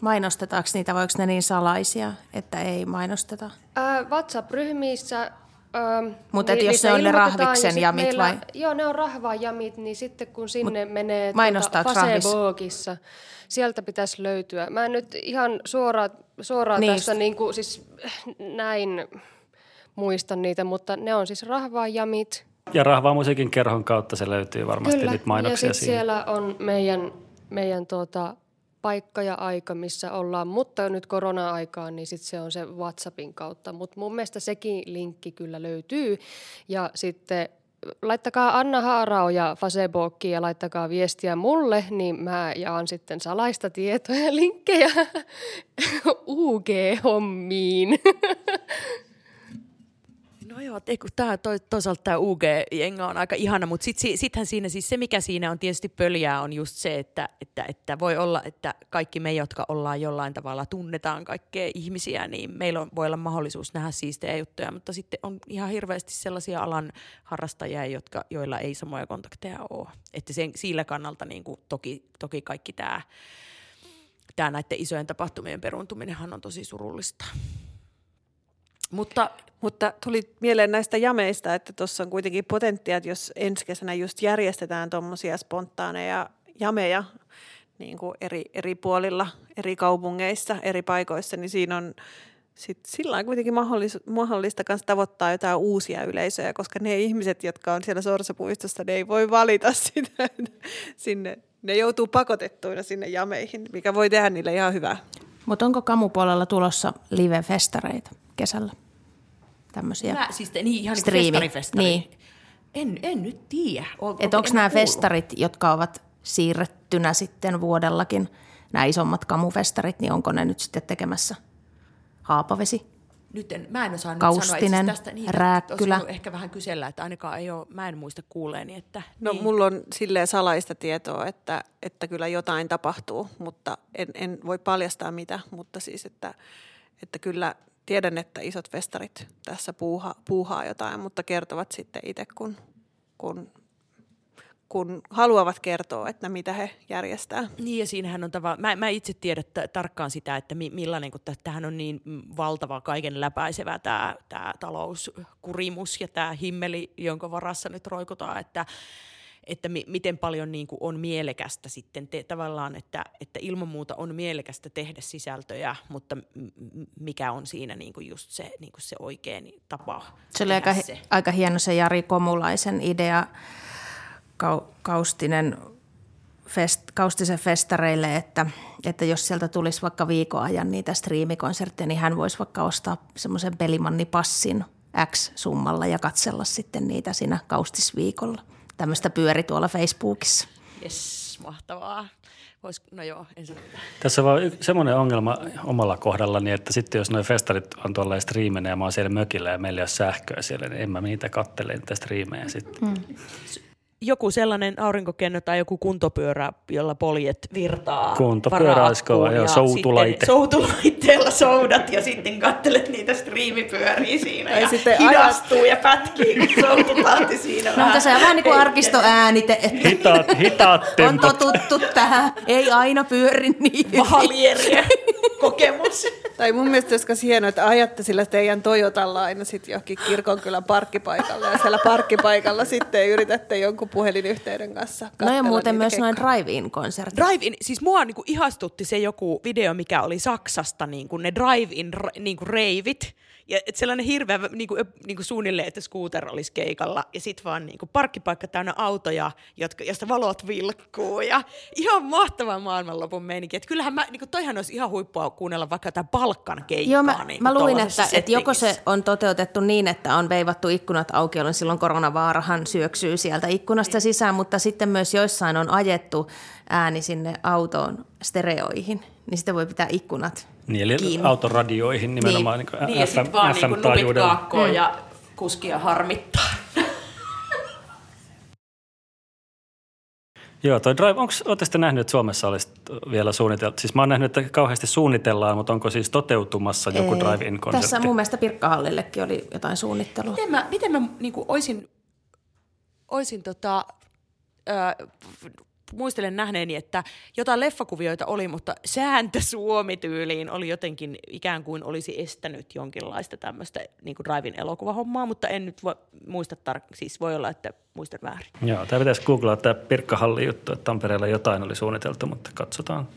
Mainostetaanko niitä, voiko ne niin salaisia, että ei mainosteta? Ää, WhatsApp-ryhmissä mutta niin, jos se on ne rahviksen jamit meillä, vai? Joo, ne on rahvajamit, niin sitten kun sinne Mut menee tuota, Facebookissa, sieltä pitäisi löytyä. Mä en nyt ihan suoraan, suoraan niin. tässä niin kuin, siis näin muista niitä, mutta ne on siis rahvajamit. Ja rahvaa musiikin kerhon kautta se löytyy varmasti Kyllä. niitä mainoksia ja siellä on meidän, meidän tuota, paikka ja aika, missä ollaan, mutta nyt korona-aikaan, niin sit se on se WhatsAppin kautta. Mutta mun mielestä sekin linkki kyllä löytyy. Ja sitten laittakaa Anna Haarao ja Facebookiin ja laittakaa viestiä mulle, niin mä jaan sitten salaista tietoa ja linkkejä UG-hommiin. No joo, ei kun tää, to, toisaalta tämä UG-jenga on aika ihana, mutta sit, sittenhän siinä siis se, mikä siinä on tietysti pöljää, on just se, että, että, että voi olla, että kaikki me, jotka ollaan jollain tavalla, tunnetaan kaikkea ihmisiä, niin meillä on, voi olla mahdollisuus nähdä siistejä juttuja, mutta sitten on ihan hirveästi sellaisia alan harrastajia, jotka, joilla ei samoja kontakteja ole. Että sen, sillä kannalta niin kuin, toki, toki kaikki tämä tämä näiden isojen tapahtumien peruntuminenhan on tosi surullista. Mutta, mutta tuli mieleen näistä jameista, että tuossa on kuitenkin potentiaa, että jos ensi kesänä just järjestetään tuommoisia spontaaneja jameja, niin kuin eri, eri puolilla, eri kaupungeissa, eri paikoissa, niin siinä on sit sillä on kuitenkin mahdollista, mahdollista myös tavoittaa jotain uusia yleisöjä, koska ne ihmiset, jotka on siellä Sorsapuistossa, ne ei voi valita sitä sinne. Ne joutuu pakotettuina sinne jameihin, mikä voi tehdä niille ihan hyvää. Mutta onko kamupuolella tulossa live-festareita kesällä? Tämmöisiä Mä, siis te, niin, ihan niin festari. Niin. En, en nyt tiedä. On, Että onko nämä festarit, jotka ovat siirrettynä sitten vuodellakin, nämä isommat kamufestarit, niin onko ne nyt sitten tekemässä Haapavesi? Nyt en, mä en osaa nyt Kaustinen, sanoa itse asiassa tästä niin, Rääkkylä. Olisi ehkä vähän kysellä, että ainakaan ei ole, mä en muista kuuleeni, että No niin. mulla on silleen salaista tietoa, että, että kyllä jotain tapahtuu, mutta en, en voi paljastaa mitä, mutta siis, että, että kyllä tiedän, että isot festarit tässä puuha, puuhaa jotain, mutta kertovat sitten itse, kun, kun, kun haluavat kertoa, että mitä he järjestää. Niin ja siinähän on tavallaan, mä, mä itse tiedä t- tarkkaan sitä, että mi, millainen, kun tä- tämähän on niin valtava kaiken läpäisevä tämä, tämä talouskurimus ja tämä himmeli, jonka varassa nyt roikutaan, että, että mi, miten paljon niin kuin on mielekästä sitten te, tavallaan, että, että ilman muuta on mielekästä tehdä sisältöjä, mutta m- mikä on siinä niin kuin just se, niin kuin se oikea niin tapa Se oli aika, se. aika hieno se Jari Komulaisen idea Kaustinen fest, Kaustisen festareille, että, että jos sieltä tulisi vaikka viikon ajan niitä striimikonsertteja, niin hän voisi vaikka ostaa semmoisen pelimannipassin X-summalla ja katsella sitten niitä siinä Kaustisviikolla. Tämmöistä pyöri tuolla Facebookissa. Yes, mahtavaa. Vois, no joo. Tässä on vaan semmoinen ongelma omalla kohdallani, että sitten jos nuo festarit on tuolla striimenä ja mä oon siellä mökillä ja meillä ei ole sähköä siellä, niin en mä niitä kattele niitä striimejä sitten. Mm. Joku sellainen aurinkokenno tai joku kuntopyörä, jolla poljet virtaa. Kuntopyörä olisi kova, joo, ja soutulaite. Soutulaitteella soudat ja sitten kattelet niitä striimipyöriä siinä Tai ja sitten hidastuu ja pätkii, kun soututahti siinä No, mutta se on vähän niin kuin arkistoäänite, että Hitaat, hitaat on tempot. totuttu tähän. Ei aina pyöri niin. Vahalieriä kokemus. Tai mun mielestä olisi myös hienoa, että ajatte sillä teidän Toyotalla aina sitten johonkin kirkonkylän parkkipaikalle ja siellä parkkipaikalla sitten yritätte jonkun puhelinyhteyden kanssa No ja muuten myös noin keikkoja. drive-in-konsertit. Drive-in, siis mua niinku ihastutti se joku video, mikä oli Saksasta, niinku ne drive-in niinku reivit. Ja et sellainen hirveä niinku, niinku suunnilleen, että scooter olisi keikalla. Ja sitten vaan niinku parkkipaikka täynnä autoja, jotka, josta valot vilkkuu. Ja ihan mahtava maailmanlopun meininki. Et kyllähän mä, niinku, toihan olisi ihan huippua kuunnella vaikka jotain Balkan keikkaa. Joo, mä, niinku, mä luin, että, että joko se on toteutettu niin, että on veivattu ikkunat auki, jolloin silloin koronavaarahan syöksyy sieltä ikkunasta sisään, mutta sitten myös joissain on ajettu ääni sinne autoon stereoihin, niin sitten voi pitää ikkunat Niin, eli kiinni. autoradioihin nimenomaan niin. Niin, ja FM, sitten vaan niinku nupit kaakkoon ja kuskia harmittaa. Joo, toi Drive, onko, ootte nähnyt, että Suomessa olisi vielä suunniteltu? Siis mä oon nähnyt, että kauheasti suunnitellaan, mutta onko siis toteutumassa joku Ei. drive-in-konsertti? Tässä mun mielestä Pirkkahallillekin oli jotain suunnittelua. Miten mä, miten mä niinku oisin, oisin tota, ö, muistelen nähneeni, että jotain leffakuvioita oli, mutta sääntö Suomi-tyyliin oli jotenkin ikään kuin olisi estänyt jonkinlaista tämmöistä niin drive-in elokuvahommaa, mutta en nyt voi, muista tar- siis voi olla, että muistan väärin. Joo, tämä pitäisi googlaa tämä Pirkkahalli juttu, että Tampereella jotain oli suunniteltu, mutta katsotaan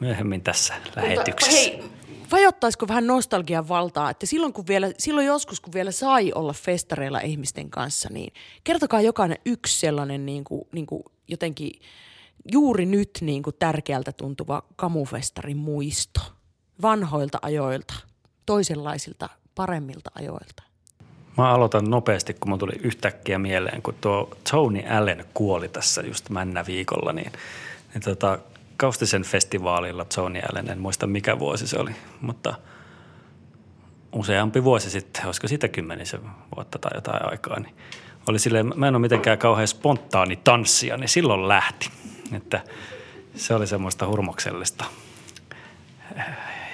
myöhemmin tässä lähetyksessä. Hei, vajottaisiko vähän nostalgian valtaa, että silloin, kun vielä, silloin joskus, kun vielä sai olla festareilla ihmisten kanssa, niin kertokaa jokainen yksi sellainen niin kuin, niin kuin jotenkin juuri nyt niin kuin tärkeältä tuntuva kamufestarin muisto vanhoilta ajoilta, toisenlaisilta, paremmilta ajoilta. Mä aloitan nopeasti, kun mun tuli yhtäkkiä mieleen, kun tuo Tony Allen kuoli tässä just männä viikolla, niin, niin tota, Kaustisen festivaalilla Tony Allen, en muista mikä vuosi se oli, mutta useampi vuosi sitten, olisiko siitä kymmenisen vuotta tai jotain aikaa, niin oli silleen, mä en ole mitenkään kauhean spontaani tanssia, niin silloin lähti. Että se oli semmoista hurmoksellista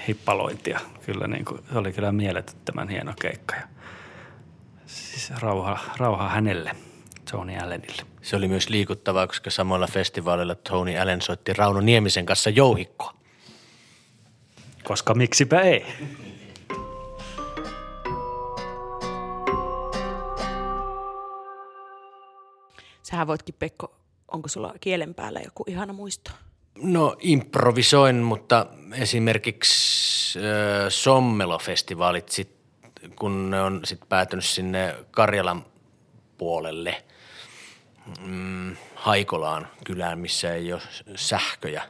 hippalointia. Kyllä niin kuin, se oli kyllä mielettömän hieno keikka. Ja siis rauha, rauha hänelle, Tony Allenille. Se oli myös liikuttavaa, koska samalla festivaalilla Tony Allen soitti Rauno Niemisen kanssa jouhikkoa. Koska miksipä ei. Sähän voitkin, Pekko, onko sulla kielen päällä joku ihana muisto? No improvisoin, mutta esimerkiksi äh, Sommelo-festivaalit, sit, kun ne on sit päätynyt sinne Karjalan puolelle, mm, Haikolaan kylään, missä ei ole sähköjä,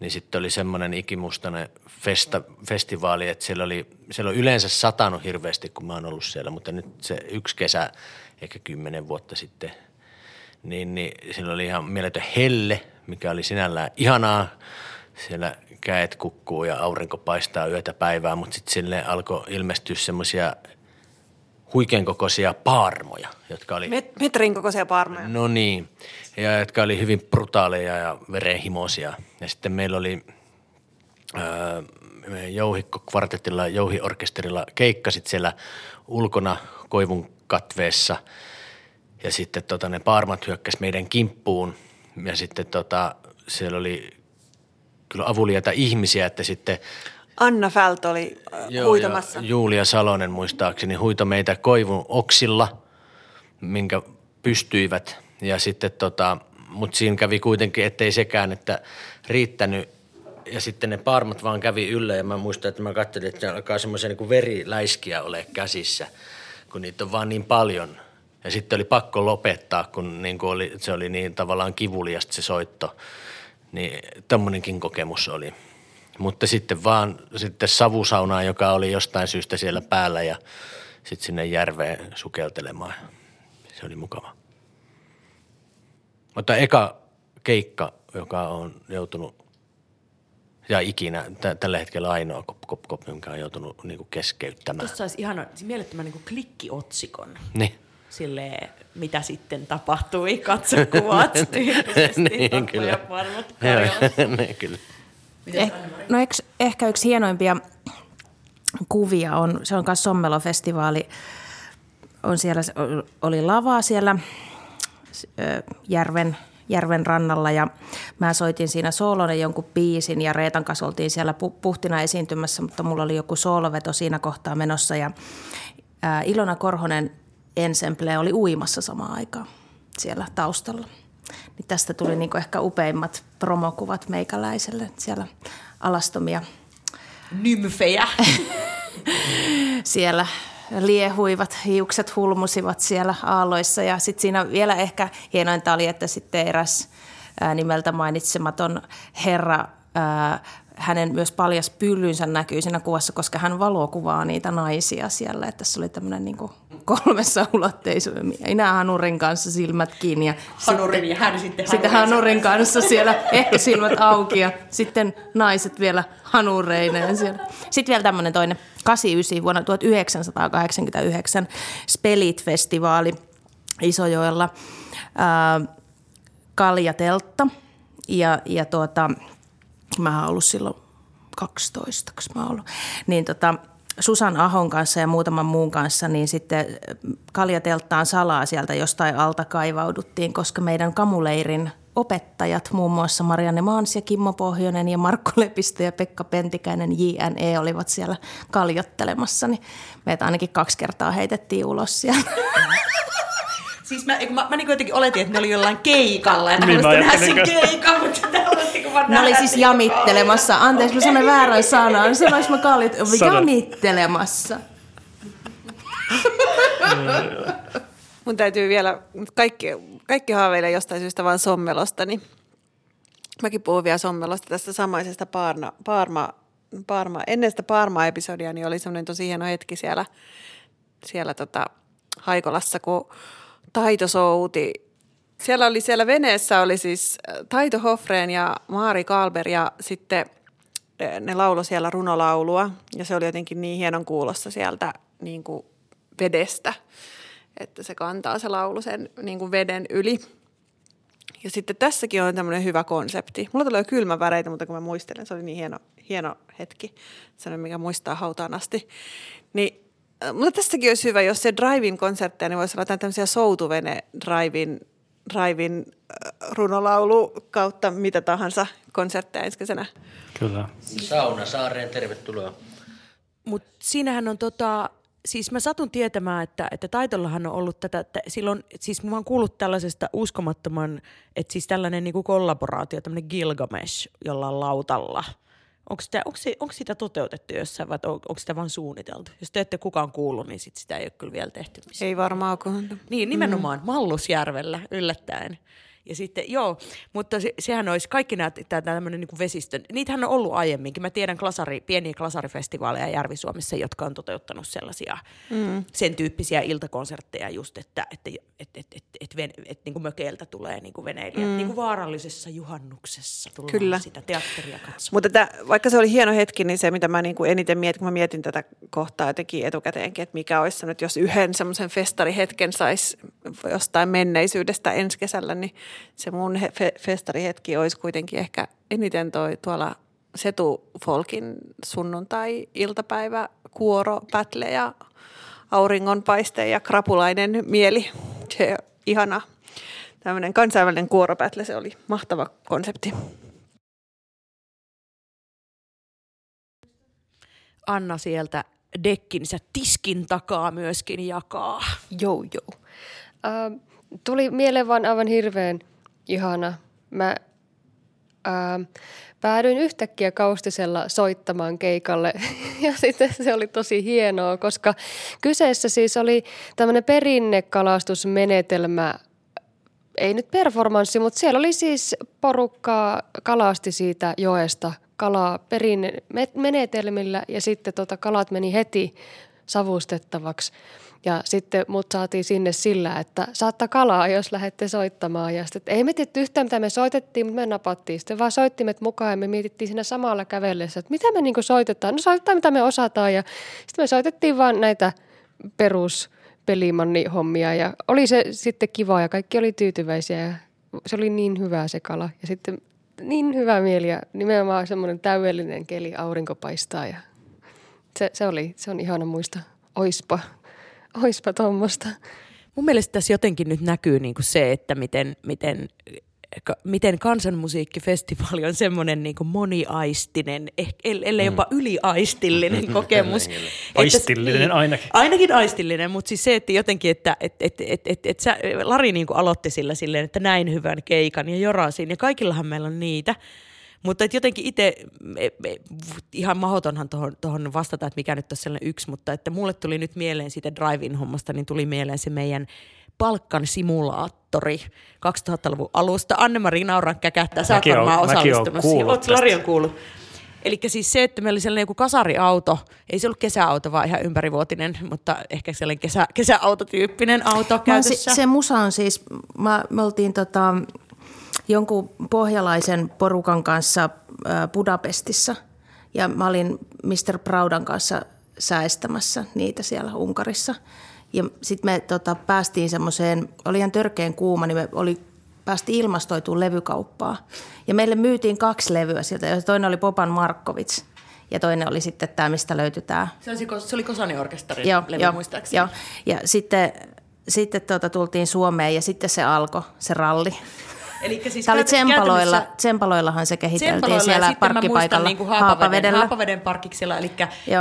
niin sitten oli semmoinen ikimustainen festa, festivaali, että siellä, oli, siellä on yleensä satanut hirveästi, kun mä oon ollut siellä, mutta nyt se yksi kesä, ehkä kymmenen vuotta sitten, niin, niin siellä oli ihan mieletön helle, mikä oli sinällään ihanaa. Siellä käet kukkuu ja aurinko paistaa yötä päivää, mutta sitten sille alkoi ilmestyä semmoisia huikean kokoisia paarmoja, jotka oli... Met- metrin kokoisia paarmoja. No niin, ja jotka oli hyvin brutaaleja ja verenhimoisia. Ja sitten meillä oli öö, Jouhikko kvartetilla, Jouhi-orkesterilla keikkasit siellä ulkona koivun katveessa. Ja sitten tota, ne paarmat hyökkäs meidän kimppuun. Ja sitten tota, siellä oli kyllä avuliaita ihmisiä, että sitten Anna Fält oli äh, Joo, huitamassa. Ja Julia Salonen muistaakseni huito meitä koivun oksilla, minkä pystyivät. Ja sitten tota, mutta siinä kävi kuitenkin, ettei sekään, että riittänyt. Ja sitten ne parmat vaan kävi yllä ja mä muistan, että mä katselin, että ne alkaa semmoisia niin veriläiskiä ole käsissä, kun niitä on vaan niin paljon. Ja sitten oli pakko lopettaa, kun niin kuin oli, se oli niin tavallaan kivuliasta se soitto. Niin tämmöinenkin kokemus oli. Mutta sitten vaan sitten savusaunaa, joka oli jostain syystä siellä päällä ja sitten sinne järveen sukeltelemaan. Se oli mukava. Mutta eka keikka, joka on joutunut ja ikinä t- tällä hetkellä ainoa kop, kop, kop, jonka on joutunut niinku keskeyttämään. Tuossa saisi ihana, mielettömän niin klikkiotsikon. Niin. Silleen, mitä sitten tapahtui, katsokuvat tyylisesti, Niin, kyllä. tappoja varmat Joo, niin, kyllä. Eh, no eks, ehkä yksi hienoimpia kuvia on, se on myös Sommelo-festivaali, on siellä, oli lavaa siellä järven, järven rannalla ja mä soitin siinä soolonen jonkun biisin ja Reetan kanssa oltiin siellä pu- puhtina esiintymässä, mutta mulla oli joku sooloveto siinä kohtaa menossa ja ää, Ilona Korhonen ensemble oli uimassa samaan aikaan siellä taustalla. Niin tästä tuli niinku ehkä upeimmat promokuvat meikäläiselle. Siellä alastomia Nymfejä. siellä liehuivat, hiukset hulmusivat siellä aalloissa. Ja sitten siinä vielä ehkä hienointa oli, että sitten eräs nimeltä mainitsematon herra, ää, hänen myös paljas pyllynsä näkyy siinä kuvassa, koska hän valokuvaa niitä naisia siellä. Että tässä oli tämmöinen niin kolmessa ulotteisuus. Minä Hanurin kanssa silmät kiinni. Ja Hanurin sitten, ja hän sitten sitten Hanurin kanssa siellä ehkä silmät auki ja sitten naiset vielä hanureineen siellä. Sitten vielä tämmöinen toinen 89 vuonna 1989 Spelit-festivaali Isojoella. Ää, Kaljateltta ja, ja tuota, mä oon ollut silloin 12, mä oon ollut, niin tota, Susan Ahon kanssa ja muutaman muun kanssa, niin sitten kaljatelttaan salaa sieltä jostain alta kaivauduttiin, koska meidän kamuleirin opettajat, muun muassa Marianne Maans ja Kimmo Pohjonen ja Markku Lepistö ja Pekka Pentikäinen JNE olivat siellä kaljottelemassa, niin meitä ainakin kaksi kertaa heitettiin ulos sieltä. Siis mä, mä, mä niin jotenkin oletin, että ne oli jollain keikalla ja Niin, mä nähdä sen keikan, mutta Ne oli siis jamittelemassa. Anteeksi, mä sanoin väärän sanan. Sanoinko mä? Sano. Jamittelemassa. Mun täytyy vielä, kaikki, kaikki haaveilee jostain syystä vaan sommelosta, niin mäkin puhun vielä sommelosta tästä samaisesta Paarna, Paarma, Paarma, ennen sitä Paarma-episodia, niin oli semmoinen tosi hieno hetki siellä, siellä tota Haikolassa, kun Taito souti. Siellä oli siellä veneessä oli siis äh, Taito Hofreen ja Maari Kalber ja sitten äh, ne laulo siellä runolaulua ja se oli jotenkin niin hienon kuulossa sieltä niin kuin vedestä, että se kantaa se laulu sen niin kuin veden yli. Ja sitten tässäkin on tämmöinen hyvä konsepti. Mulla tulee kylmä väreitä, mutta kun mä muistelen, se oli niin hieno, hieno hetki. Sellainen, mikä muistaa hautaan asti. Niin, äh, mutta tässäkin olisi hyvä, jos se drive-in konsertteja, niin voisi olla tämmöisiä soutuvene drive-in, drive-in äh, runolaulu kautta mitä tahansa konsertteja ensi kesänä. Kyllä. Sauna saareen, tervetuloa. Mutta siinähän on tota, siis mä satun tietämään, että, että Taitollahan on ollut tätä, että silloin, siis mä oon kuullut tällaisesta uskomattoman, että siis tällainen niin kuin kollaboraatio, tämmöinen Gilgamesh jollain lautalla. Onko sitä, onko, se, onko sitä toteutettu jossain vai on, onko sitä vain suunniteltu? Jos te ette kukaan kuullut, niin sit sitä ei ole kyllä vielä tehty missään. Ei varmaan, kun... Niin, nimenomaan mm. Mallusjärvellä yllättäen. Ja sitten, joo, mutta se, sehän olisi kaikki nämä tämmöinen niin vesistö. Niitähän on ollut aiemminkin. Mä tiedän klasari, pieniä klasarifestivaaleja Järvi-Suomessa, jotka on toteuttanut sellaisia mm. sen tyyppisiä iltakonsertteja just, että et, et, et, et, et, et, et, et niin kuin mökeiltä tulee niin kuin veneilijät. Mm. Niin kuin vaarallisessa juhannuksessa tullaan Kyllä. sitä teatteria katsomaan. Mutta tämä, vaikka se oli hieno hetki, niin se mitä mä niin kuin eniten mietin, kun mä mietin tätä kohtaa jotenkin etukäteenkin, että mikä olisi nyt, jos yhden semmoisen festarihetken saisi jostain menneisyydestä ensi kesällä, niin se mun fe- festarihetki olisi kuitenkin ehkä eniten toi tuolla Setu Folkin sunnuntai-iltapäivä, kuoro, pätle ja auringonpaiste ja krapulainen mieli. Se ihana tämmöinen kansainvälinen kuoropätle, se oli mahtava konsepti. Anna sieltä dekkinsä tiskin takaa myöskin jakaa. Joo, joo. Uh, tuli mieleen vaan aivan hirveän ihana. Mä ää, päädyin yhtäkkiä Kaustisella soittamaan keikalle ja sitten se oli tosi hienoa, koska kyseessä siis oli tämmöinen perinnekalastusmenetelmä, ei nyt performanssi, mutta siellä oli siis porukkaa kalasti siitä joesta kalaa menetelmillä ja sitten tota kalat meni heti savustettavaksi. Ja sitten mut saatiin sinne sillä, että saatta kalaa, jos lähdette soittamaan. Ja sitten, ei me tietty yhtään, mitä me soitettiin, mutta me napattiin. Sitten vaan soittimet mukaan ja me mietittiin siinä samalla kävellessä, että mitä me niinku soitetaan. No soitetaan, mitä me osataan. Ja sitten me soitettiin vaan näitä perus pelimanni-hommia ja oli se sitten kiva ja kaikki oli tyytyväisiä ja se oli niin hyvä se kala. Ja sitten niin hyvä mieli ja nimenomaan semmoinen täydellinen keli, aurinko paistaa ja se, se, oli, se on ihana muista. Oispa oispa tuommoista. Mun mielestä tässä jotenkin nyt näkyy niin kuin se, että miten, miten miten kansanmusiikkifestivaali on semmoinen niin moniaistinen, ellei jopa mm. yliaistillinen kokemus. aistillinen ainakin. Ainakin aistillinen, mutta siis se, että jotenkin, että et, et, et, et, et sä, Lari niin aloitti sillä silleen, että näin hyvän keikan ja jorasin, ja kaikillahan meillä on niitä. Mutta et jotenkin itse, ihan mahdotonhan tuohon vastata, että mikä nyt on sellainen yksi, mutta että mulle tuli nyt mieleen siitä drive-in hommasta, niin tuli mieleen se meidän palkkan simulaattori 2000-luvun alusta. Anne-Mari Nauran käkättää, sä oot varmaan osallistunut siihen. Oletko Larion kuullut? Eli siis se, että meillä oli sellainen joku kasariauto, ei se ollut kesäauto, vaan ihan ympärivuotinen, mutta ehkä sellainen kesä, kesäautotyyppinen auto käytössä. Se, se musa on siis, mä, me oltiin tota, jonkun pohjalaisen porukan kanssa Budapestissa ja mä olin Mr. Proudan kanssa säästämässä niitä siellä Unkarissa. Ja sitten me tota, päästiin semmoiseen, oli ihan törkeän kuuma, niin me oli, päästiin ilmastoituun levykauppaa. Ja meille myytiin kaksi levyä sieltä, ja toinen oli Popan Markovits ja toinen oli sitten tämä, mistä löytyi tämä. Se, oli, se oli Kosani-orkesterin joo, levy joo, muistaakseni. Joo, ja sitten, sitten tuota, tultiin Suomeen ja sitten se alkoi, se ralli. Elikkä siis Tämä oli Tsempaloilla, Tsempaloillahan se kehiteltiin siellä parkkipaikalla niin Haapavedellä. Haapaveden parkiksella, eli,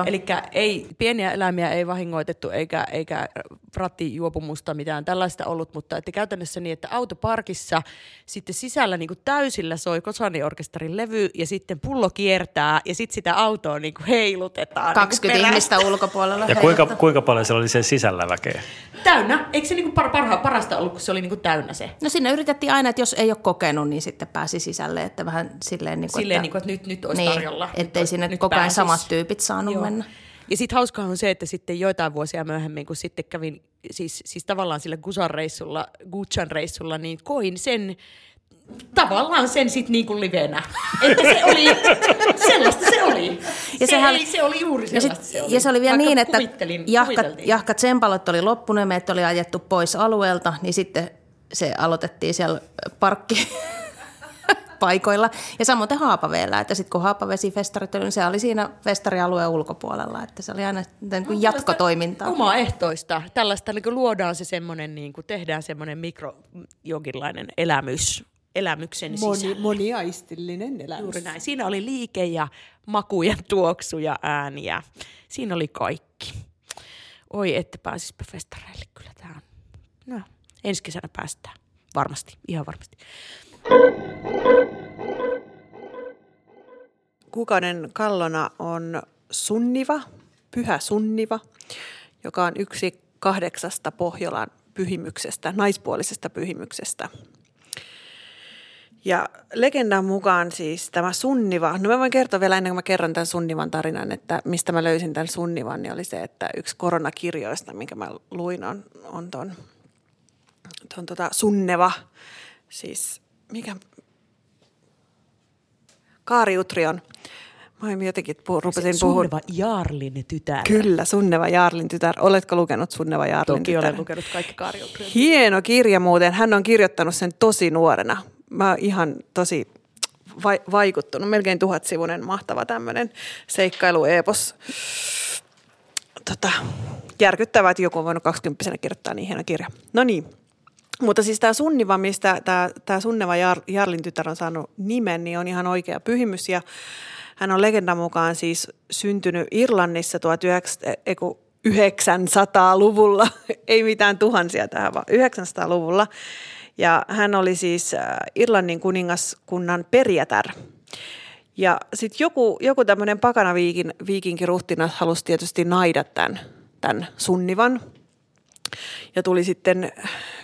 eli ei, pieniä eläimiä ei vahingoitettu eikä, eikä rattijuopumusta mitään tällaista ollut, mutta että käytännössä niin, että autoparkissa sitten sisällä niin kuin täysillä soi Kosani-orkesterin levy ja sitten pullo kiertää ja sitten sitä autoa niin kuin heilutetaan. 20 niin ihmistä ulkopuolella. Ja kuinka, kuinka paljon se oli sen sisällä väkeä? Täynnä. Eikö se niin kuin parha, parasta ollut, kun se oli niin kuin täynnä se? No sinne yritettiin aina, että jos ei ole kokenut, niin sitten pääsi sisälle, että vähän silleen, niin kuin, silleen että, niin kuin, että nyt, nyt olisi niin, tarjolla. Ettei nyt, sinne nyt koko ajan samat tyypit saanut Joo. mennä. Ja sitten hauskaa on se, että sitten joitain vuosia myöhemmin, kun sitten kävin siis, siis tavallaan sillä Gusan reissulla, Guchan reissulla, niin koin sen tavallaan sen sitten niinku livenä. Että se oli, sellaista se oli. Ja se, ei, se oli juuri sellaista ja sit, se oli. Ja se oli vielä Vaikka niin, että jahkat, jahkat tsempalot oli loppunut ja oli ajettu pois alueelta, niin sitten se aloitettiin siellä parkki paikoilla. Ja samoin Haapaveellä, että sitten kun Haapavesifestarit oli, niin se oli siinä festarialueen ulkopuolella, että se oli aina niin kuin jatkotoimintaa. Omaehtoista. Tällaista niin kuin luodaan se semmoinen, niin kuin tehdään semmoinen mikro jonkinlainen elämys, elämyksen Moni. Moniaistillinen elämys. Juuri näin. Siinä oli liike ja makuja, tuoksuja, ääniä. Siinä oli kaikki. oi ette pääsispä festareille. Kyllä tämä on, no ensi kesänä päästään. Varmasti, ihan varmasti. Kuukauden kallona on Sunniva, Pyhä Sunniva, joka on yksi kahdeksasta Pohjolan pyhimyksestä, naispuolisesta pyhimyksestä. Ja legendan mukaan siis tämä Sunniva, no mä voin kertoa vielä ennen kuin mä kerron tämän Sunnivan tarinan, että mistä mä löysin tämän Sunnivan, niin oli se, että yksi koronakirjoista, minkä mä luin, on, on ton, ton tota Sunneva, siis mikä, Kaari Utrion. Mä jotenkin puhu, rupesin puhumaan. Sunneva Jaarlin tytär. Kyllä, Sunneva Jaarlin tytär. Oletko lukenut Sunneva Jaarlin Toki tytär? olen lukenut kaikki Kaari Utrion. Hieno kirja muuten. Hän on kirjoittanut sen tosi nuorena. Mä oon ihan tosi vai- vaikuttunut. Melkein tuhatsivuinen mahtava tämmöinen seikkailuepos. Tota, järkyttävää, että joku on voinut 20 kirjoittaa niin hieno kirja. No niin. Mutta siis tämä Sunniva, mistä tämä Sunneva Jar, Jarlin tytär on saanut nimen, niin on ihan oikea pyhimys. Ja hän on legendan mukaan siis syntynyt Irlannissa 1900-luvulla, ei mitään tuhansia tähän, vaan 900-luvulla. Ja hän oli siis äh, Irlannin kuningaskunnan perjätär. Ja sitten joku, joku tämmöinen pakana viikin, halusi tietysti naida tämän, tämän sunnivan. Ja tuli sitten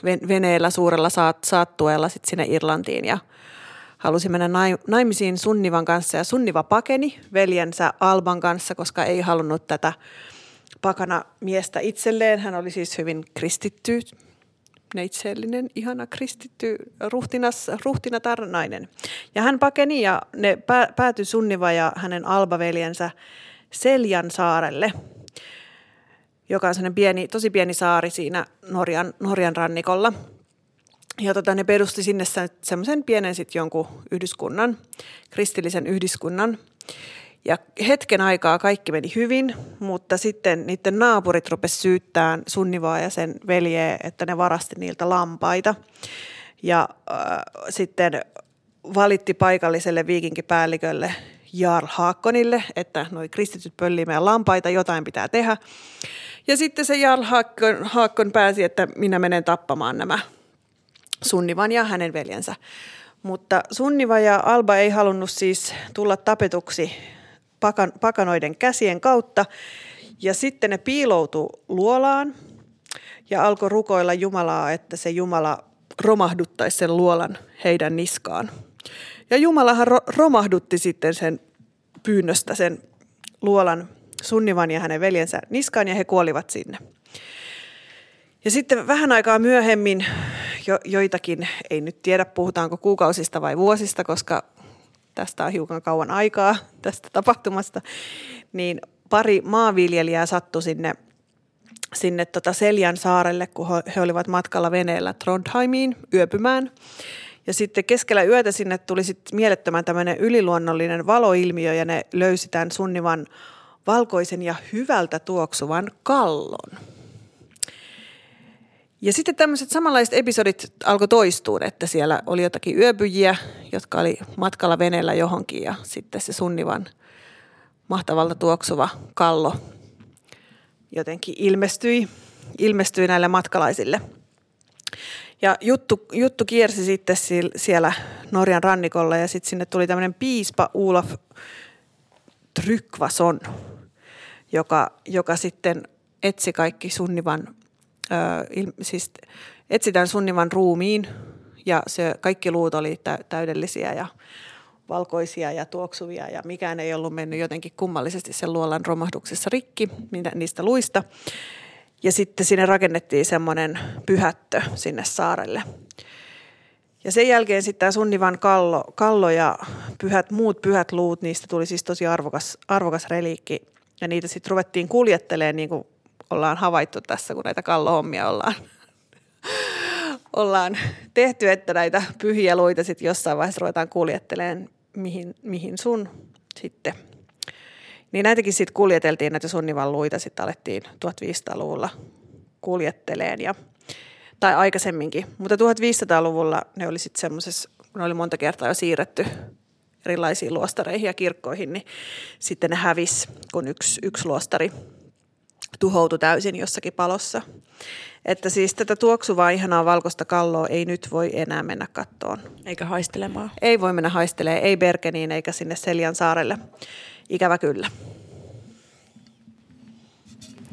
veneellä suurella saat, saattueella sitten sinne Irlantiin ja halusi mennä naimisiin Sunnivan kanssa. Ja Sunniva pakeni veljensä Alban kanssa, koska ei halunnut tätä pakana miestä itselleen. Hän oli siis hyvin kristitty neitsellinen, ihana kristitty ruhtinas, ruhtinatar nainen. Ja hän pakeni ja ne päätyi Sunniva ja hänen albaveljensä Seljan saarelle, joka on sellainen pieni, tosi pieni saari siinä Norjan, Norjan rannikolla. Ja tota, ne perusti sinne semmoisen pienen sitten jonkun yhdyskunnan, kristillisen yhdyskunnan. Ja hetken aikaa kaikki meni hyvin, mutta sitten niiden naapurit rupesivat syyttämään Sunnivaa ja sen veljeä, että ne varasti niiltä lampaita. Ja äh, sitten valitti paikalliselle viikinkipäällikölle Jarl Haakkonille, että noi kristityt pöllii meidän lampaita, jotain pitää tehdä. Ja sitten se Jarl Haakkon, Haakkon pääsi, että minä menen tappamaan nämä Sunnivan ja hänen veljensä. Mutta Sunniva ja Alba ei halunnut siis tulla tapetuksi pakan, pakanoiden käsien kautta. Ja sitten ne piiloutui luolaan ja alkoi rukoilla Jumalaa, että se Jumala romahduttaisi sen luolan heidän niskaan. Ja Jumalahan ro- romahdutti sitten sen pyynnöstä sen luolan Sunnivan ja hänen veljensä niskaan ja he kuolivat sinne. Ja sitten vähän aikaa myöhemmin, jo, joitakin, ei nyt tiedä puhutaanko kuukausista vai vuosista, koska tästä on hiukan kauan aikaa tästä tapahtumasta, niin pari maanviljelijää sattui sinne, sinne tota Seljan saarelle, kun he olivat matkalla veneellä Trondheimiin yöpymään. Ja sitten keskellä yötä sinne tuli sitten mielettömän tämmöinen yliluonnollinen valoilmiö ja ne löysi tämän Sunnivan valkoisen ja hyvältä tuoksuvan kallon. Ja sitten tämmöiset samanlaiset episodit alkoi toistua, että siellä oli jotakin yöpyjiä, jotka oli matkalla veneellä johonkin ja sitten se Sunnivan mahtavalta tuoksuva kallo jotenkin ilmestyi, ilmestyi näille matkalaisille. Ja juttu, juttu kiersi sitten siellä Norjan rannikolla ja sitten sinne tuli tämmöinen piispa Olaf Trykvason, joka, joka sitten etsi kaikki Sunnivan siis etsitään Sunnivan ruumiin ja se, kaikki luut oli täydellisiä ja valkoisia ja tuoksuvia ja mikään ei ollut mennyt jotenkin kummallisesti sen luolan romahduksessa rikki niistä luista. Ja sitten sinne rakennettiin semmoinen pyhättö sinne saarelle. Ja sen jälkeen sitten tämä Sunnivan kallo, kallo ja pyhät, muut pyhät luut, niistä tuli siis tosi arvokas, arvokas reliikki. Ja niitä sitten ruvettiin kuljettelemaan niin kuin ollaan havaittu tässä, kun näitä kallohommia ollaan, ollaan tehty, että näitä pyhiä luita sitten jossain vaiheessa ruvetaan kuljettelemaan mihin, mihin sun sitten. Niin näitäkin sitten kuljeteltiin, näitä sunnivan luita sitten alettiin 1500-luvulla kuljetteleen ja tai aikaisemminkin. Mutta 1500-luvulla ne oli sitten semmoisessa, kun ne oli monta kertaa jo siirretty erilaisiin luostareihin ja kirkkoihin, niin sitten ne hävisi, kun yksi, yksi luostari tuhoutui täysin jossakin palossa. Että siis tätä tuoksuvaa ihanaa valkoista kalloa ei nyt voi enää mennä kattoon. Eikä haistelemaan. Ei voi mennä haistelee, ei Bergeniin eikä sinne Seljan saarelle. Ikävä kyllä.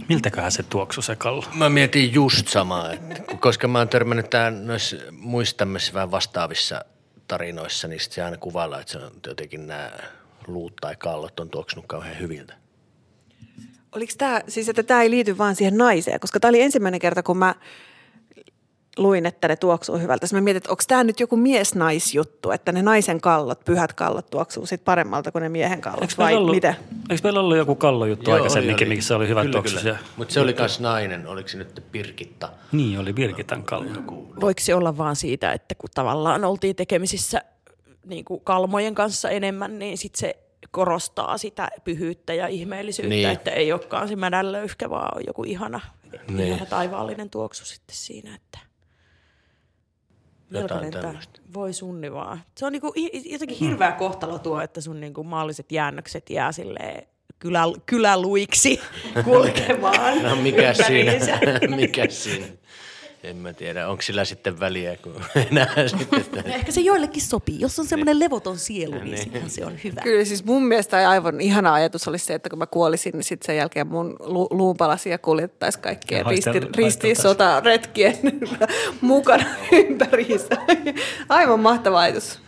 Miltäköhän se tuoksu se kallo? Mä mietin just samaa, että koska mä oon törmännyt tämän noissa muissa tämmöisissä vähän vastaavissa tarinoissa, niin sit se aina kuvailla, että se on jotenkin nämä luut tai kallot on tuoksunut kauhean hyviltä. Oliko tämä, siis että tämä ei liity vaan siihen naiseen, koska tämä oli ensimmäinen kerta, kun mä luin, että ne tuoksuu hyvältä. Sitten mä mietin, että onko tämä nyt joku mies-naisjuttu, että ne naisen kallot, pyhät kallot tuoksuu sit paremmalta kuin ne miehen kallot, vai ollut, miten? Eikö meillä ollut joku kallojuttu aikaisemminkin, missä oli hyvät tuoksuisia? Mutta se oli myös nainen, oliko se nyt Pirkitta? Niin, oli Birgitan kallo. Voiko se olla vaan siitä, että kun tavallaan oltiin tekemisissä niin kuin kalmojen kanssa enemmän, niin sitten se korostaa sitä pyhyyttä ja ihmeellisyyttä, Niin. että ei olekaan se mädänlöyhkä, vaan on joku ihana, Niin. niin. ihana taivaallinen tuoksu sitten siinä, että Jotain tämmöistä. Voi sunni vaan. Se on niinku jotenkin hirveä kohtalo tuo, että sun niinku maalliset jäännökset jää silleen kylä, kyläluiksi kulkemaan No mikä siinä, mikä siinä? En mä tiedä, onko sillä sitten väliä, kun enää sitten että No ehkä se joillekin sopii. Jos on semmoinen levoton sielu, niin silloin se on hyvä. Kyllä siis mun mielestä aivan ihana ajatus olisi se, että kun mä kuolisin, niin sitten sen jälkeen mun lu- luunpalasia kuljettaisiin kaikkien risti, ristiin haisteltaisiin. sotaretkien mukana ympäriinsä. Aivan mahtava ajatus.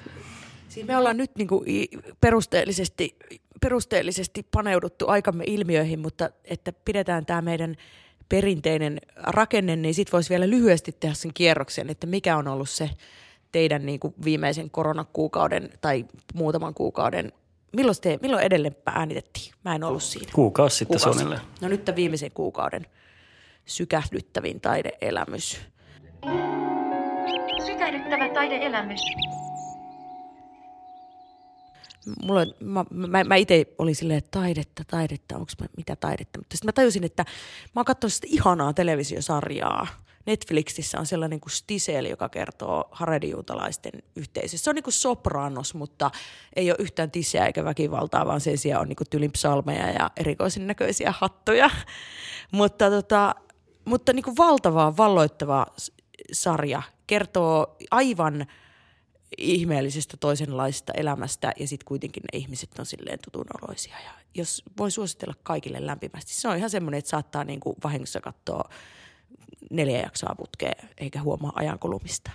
Siis me ollaan nyt niinku i- perusteellisesti, perusteellisesti paneuduttu aikamme ilmiöihin, mutta että pidetään tämä meidän perinteinen rakenne, niin sitten voisi vielä lyhyesti tehdä sen kierroksen, että mikä on ollut se teidän niinku viimeisen koronakuukauden tai muutaman kuukauden, milloin, te, milloin edelleen äänitettiin? Mä en ollut siinä. Kuukausi sitten Kuukausi. suunnilleen. No nyt tämän viimeisen kuukauden sykähdyttävin taideelämys. Sykähdyttävä taideelämys. Mulla, mä, mä, mä itse olin silleen, että taidetta, taidetta, onko mitä taidetta. Mutta sitten mä tajusin, että mä oon katsonut sitä ihanaa televisiosarjaa. Netflixissä on sellainen kuin Stisel, joka kertoo haredijuutalaisten yhteisössä. Se on niin kuin sopranos, mutta ei ole yhtään tisseä eikä väkivaltaa, vaan sen sijaan on niin tylin psalmeja ja erikoisen näköisiä hattuja. mutta tota, mutta niin kuin valtava, valloittava sarja kertoo aivan ihmeellisestä toisenlaisesta elämästä ja sitten kuitenkin ne ihmiset on silleen tutunoloisia. Ja jos voi suositella kaikille lämpimästi, se on ihan semmoinen, että saattaa niinku vahingossa katsoa neljä jaksoa putkeen eikä huomaa ajankulumista.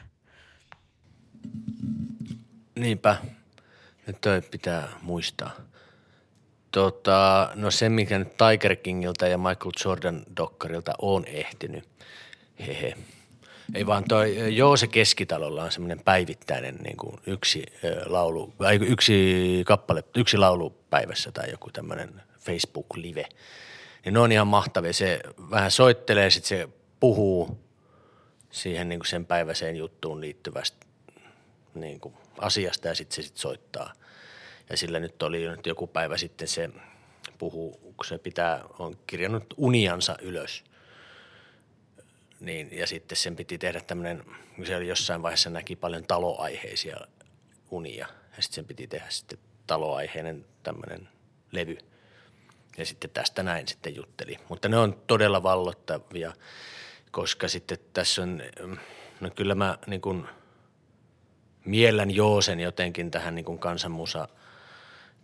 Niinpä. Nyt toi pitää muistaa. Tota, no se, mikä nyt Tiger Kingiltä ja Michael Jordan dokkarilta on ehtinyt. Hehe. Ei vaan toi Joose Keskitalolla on semmoinen päivittäinen niin kuin yksi laulu, vai yksi kappale, yksi laulu päivässä tai joku tämmöinen Facebook-live. Niin ne on ihan mahtavia. Se vähän soittelee, sitten se puhuu siihen niin kuin sen päiväiseen juttuun liittyvästä niin kuin asiasta ja sitten se sit soittaa. Ja sillä nyt oli nyt joku päivä sitten se puhuu, kun se pitää, on kirjannut uniansa ylös. Niin, ja sitten sen piti tehdä tämmöinen, se oli jossain vaiheessa näki paljon taloaiheisia unia. Ja sitten sen piti tehdä sitten taloaiheinen tämmöinen levy. Ja sitten tästä näin sitten jutteli. Mutta ne on todella vallottavia, koska sitten tässä on, no kyllä mä niin kuin – miellän Joosen jotenkin tähän niin kuin kansanmusa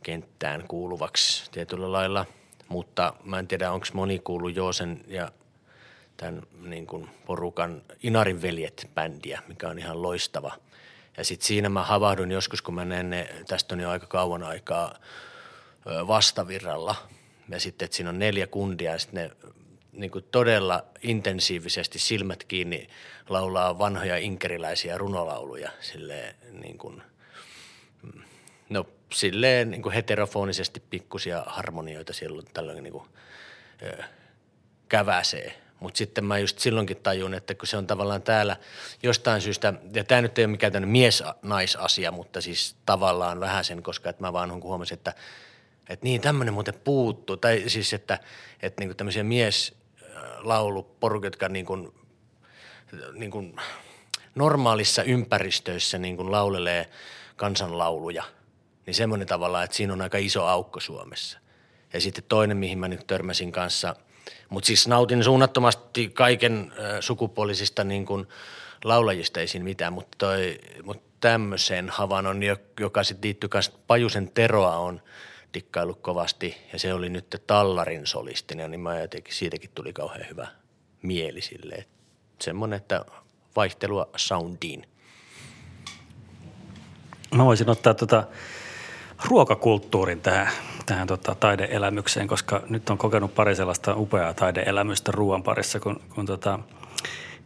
kenttään kuuluvaksi tietyllä lailla, mutta mä en tiedä, onko moni kuullut Joosen ja tämän niin kuin porukan Inarin veljet bändiä, mikä on ihan loistava. Ja sitten siinä mä havahdun joskus, kun mä näen ne, tästä on jo aika kauan aikaa vastavirralla. Ja sitten, että siinä on neljä kundia ja sitten ne niin kuin todella intensiivisesti silmät kiinni laulaa vanhoja inkeriläisiä runolauluja silleen niin kuin, mm, no silleen niin kuin heterofonisesti pikkusia harmonioita silloin tällöin niin kuin, käväsee. Mutta sitten mä just silloinkin tajun, että kun se on tavallaan täällä jostain syystä, ja tämä nyt ei ole mikään tämmöinen mies-naisasia, mutta siis tavallaan vähän sen, koska että mä vaan huomasin, että, että niin tämmöinen muuten puuttuu. Tai siis, että, että niin tämmöisiä mieslauluporukka, jotka niin kuin, niin kuin normaalissa ympäristöissä niin kuin laulelee kansanlauluja, niin semmoinen tavalla, että siinä on aika iso aukko Suomessa. Ja sitten toinen, mihin mä nyt törmäsin kanssa – Mutta siis nautin suunnattomasti kaiken sukupuolisista niin kuin laulajista ei siinä mitään, mutta, toi, mutta tämmöiseen havainnon, joka sitten liittyy myös Pajusen Teroa on dikkailut kovasti ja se oli nyt Tallarin solistina, niin mä jotenkin siitäkin tuli kauhean hyvä mieli silleen. Semmoinen, että vaihtelua soundiin. Mä voisin ottaa tuota ruokakulttuurin tähän, tähän tota taideelämykseen, koska nyt on kokenut pari sellaista upeaa taideelämystä ruoan parissa, kun, kun tota,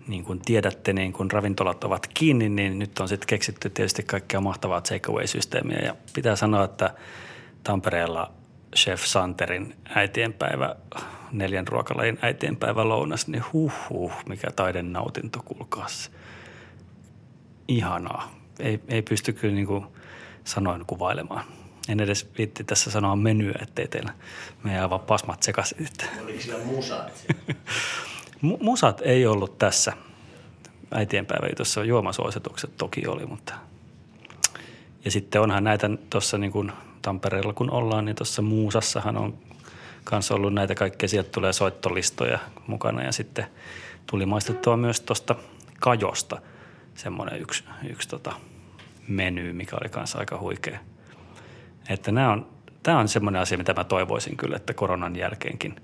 niin kuin tiedätte, niin kun ravintolat ovat kiinni, niin nyt on sitten keksitty tietysti kaikkea mahtavaa takeaway-systeemiä. Ja pitää sanoa, että Tampereella Chef Santerin äitienpäivä, neljän ruokalajin äitienpäivä lounas, niin huh huh, mikä taiden nautinto, kuulkaas. Ihanaa. Ei, ei pysty kyllä niin kuin sanoin kuvailemaan. En edes viitti tässä sanoa menyä, ettei teillä mene aivan pasmat sekaisin. Oliko siellä musat? musat ei ollut tässä. Äitienpäivä tuossa juomasuositukset toki oli, mutta ja sitten onhan näitä tuossa niin kuin Tampereella kun ollaan, niin tuossa Muusassahan on kanssa ollut näitä kaikkea, sieltä tulee soittolistoja mukana ja sitten tuli maistettua myös tuosta Kajosta semmoinen yksi, yksi tota meny, mikä oli kanssa aika huikea. Että nämä on, tämä on semmoinen asia, mitä mä toivoisin kyllä, että koronan jälkeenkin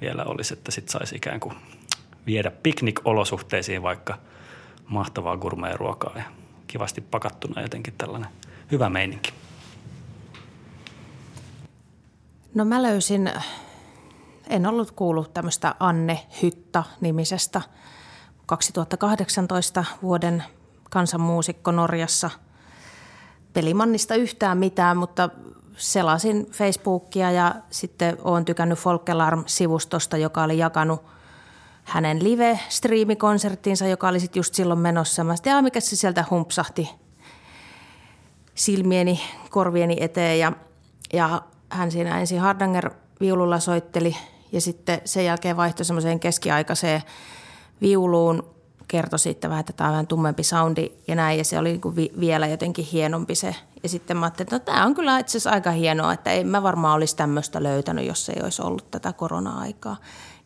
vielä olisi, että sitten saisi ikään kuin viedä piknik-olosuhteisiin vaikka mahtavaa gourmet-ruokaa ja kivasti pakattuna jotenkin tällainen hyvä meininki. No mä löysin, en ollut kuullut tämmöistä Anne Hytta-nimisestä 2018 vuoden kansanmuusikko Norjassa. Pelimannista yhtään mitään, mutta selasin Facebookia ja sitten olen tykännyt Folkelarm-sivustosta, joka oli jakanut hänen live-striimikonserttiinsa, joka oli sitten just silloin menossa. Mä sitten, mikä se sieltä humpsahti silmieni, korvieni eteen ja, ja hän siinä ensin Hardanger viululla soitteli ja sitten sen jälkeen vaihtoi semmoiseen keskiaikaiseen viuluun, kertoi siitä vähän, että tämä on vähän tummempi soundi ja näin, ja se oli niin vi- vielä jotenkin hienompi se. Ja sitten mä ajattelin, että no, tämä on kyllä itse asiassa aika hienoa, että en mä varmaan olisi tämmöistä löytänyt, jos ei olisi ollut tätä korona-aikaa.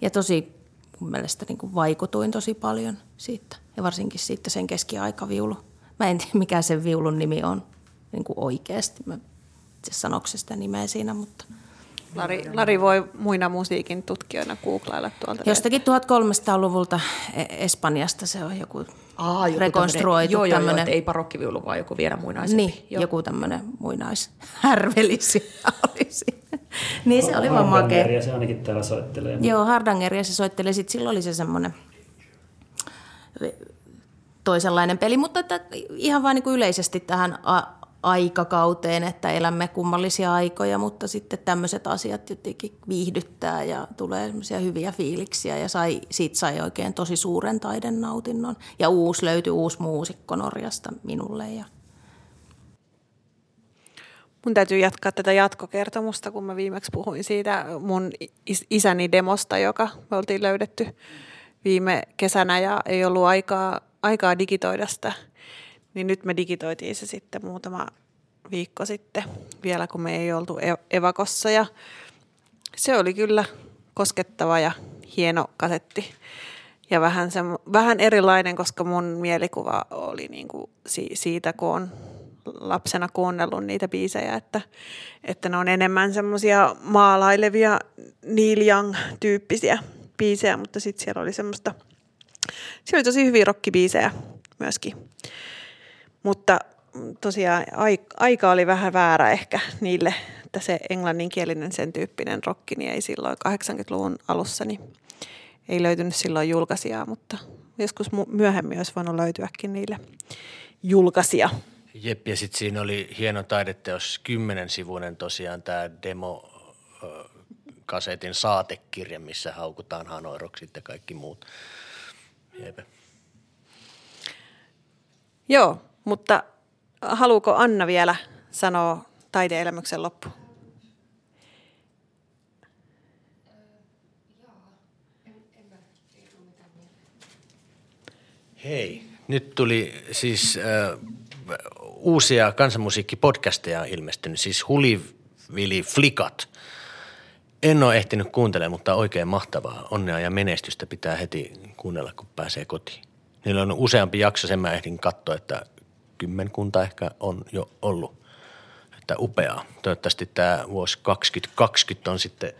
Ja tosi mun mielestä niin kuin vaikutuin tosi paljon siitä, ja varsinkin siitä sen keskiaikaviulu. Mä en tiedä, mikä sen viulun nimi on niin kuin oikeasti. Mä sanoksesta nimeä siinä, mutta... Lari, Lari voi muina musiikin tutkijoina googlailla tuolta. Jostakin 1300-luvulta e- Espanjasta se on joku Aa, joku rekonstruoitu joo, joo, joo, ei parokkiviulu, vaan joku vielä muinaisempi. Niin, joo. joku tämmöinen muinaishärvelisi olisi. niin se oli vaan makea. se ainakin täällä soittelee. Joo, Hardangeria se soittelee. Sitten silloin oli se semmoinen toisenlainen peli, mutta että ihan vain niin kuin yleisesti tähän aikakauteen, että elämme kummallisia aikoja, mutta sitten tämmöiset asiat jotenkin viihdyttää ja tulee semmoisia hyviä fiiliksiä ja sai, siitä sai oikein tosi suuren taiden nautinnon. Ja uusi löytyi uusi muusikko Norjasta minulle ja Mun täytyy jatkaa tätä jatkokertomusta, kun mä viimeksi puhuin siitä mun isäni demosta, joka me oltiin löydetty viime kesänä ja ei ollut aikaa, aikaa digitoida sitä – niin nyt me digitoitiin se sitten muutama viikko sitten, vielä kun me ei oltu e- evakossa. Ja se oli kyllä koskettava ja hieno kasetti. Ja vähän, se, vähän erilainen, koska mun mielikuva oli niin kuin siitä, kun on lapsena kuunnellut niitä biisejä, että, että ne on enemmän semmoisia maalailevia Neil Young-tyyppisiä biisejä, mutta sitten siellä oli semmoista, siellä oli tosi hyviä rockibiisejä myöskin. Mutta tosiaan aika oli vähän väärä ehkä niille, että se englanninkielinen sen tyyppinen rokki niin ei silloin 80-luvun alussa, niin ei löytynyt silloin julkaisijaa, mutta joskus myöhemmin olisi voinut löytyäkin niille julkaisija. Jep, ja sitten siinä oli hieno taideteos, kymmenen sivuinen tosiaan tämä demo kasetin saatekirja, missä haukutaan hanoiroksit ja kaikki muut. Jep. Joo, mutta haluuko Anna vielä sanoa taideelämyksen loppu? Hei, nyt tuli siis äh, uusia kansanmusiikkipodcasteja ilmestynyt, siis Hulivili Flikat. En ole ehtinyt kuuntelemaan, mutta oikein mahtavaa. Onnea ja menestystä pitää heti kuunnella, kun pääsee kotiin. Niillä on useampi jakso, sen mä ehdin katsoa, että kymmenkunta ehkä on jo ollut. Että upeaa. Toivottavasti tämä vuosi 2020 on sitten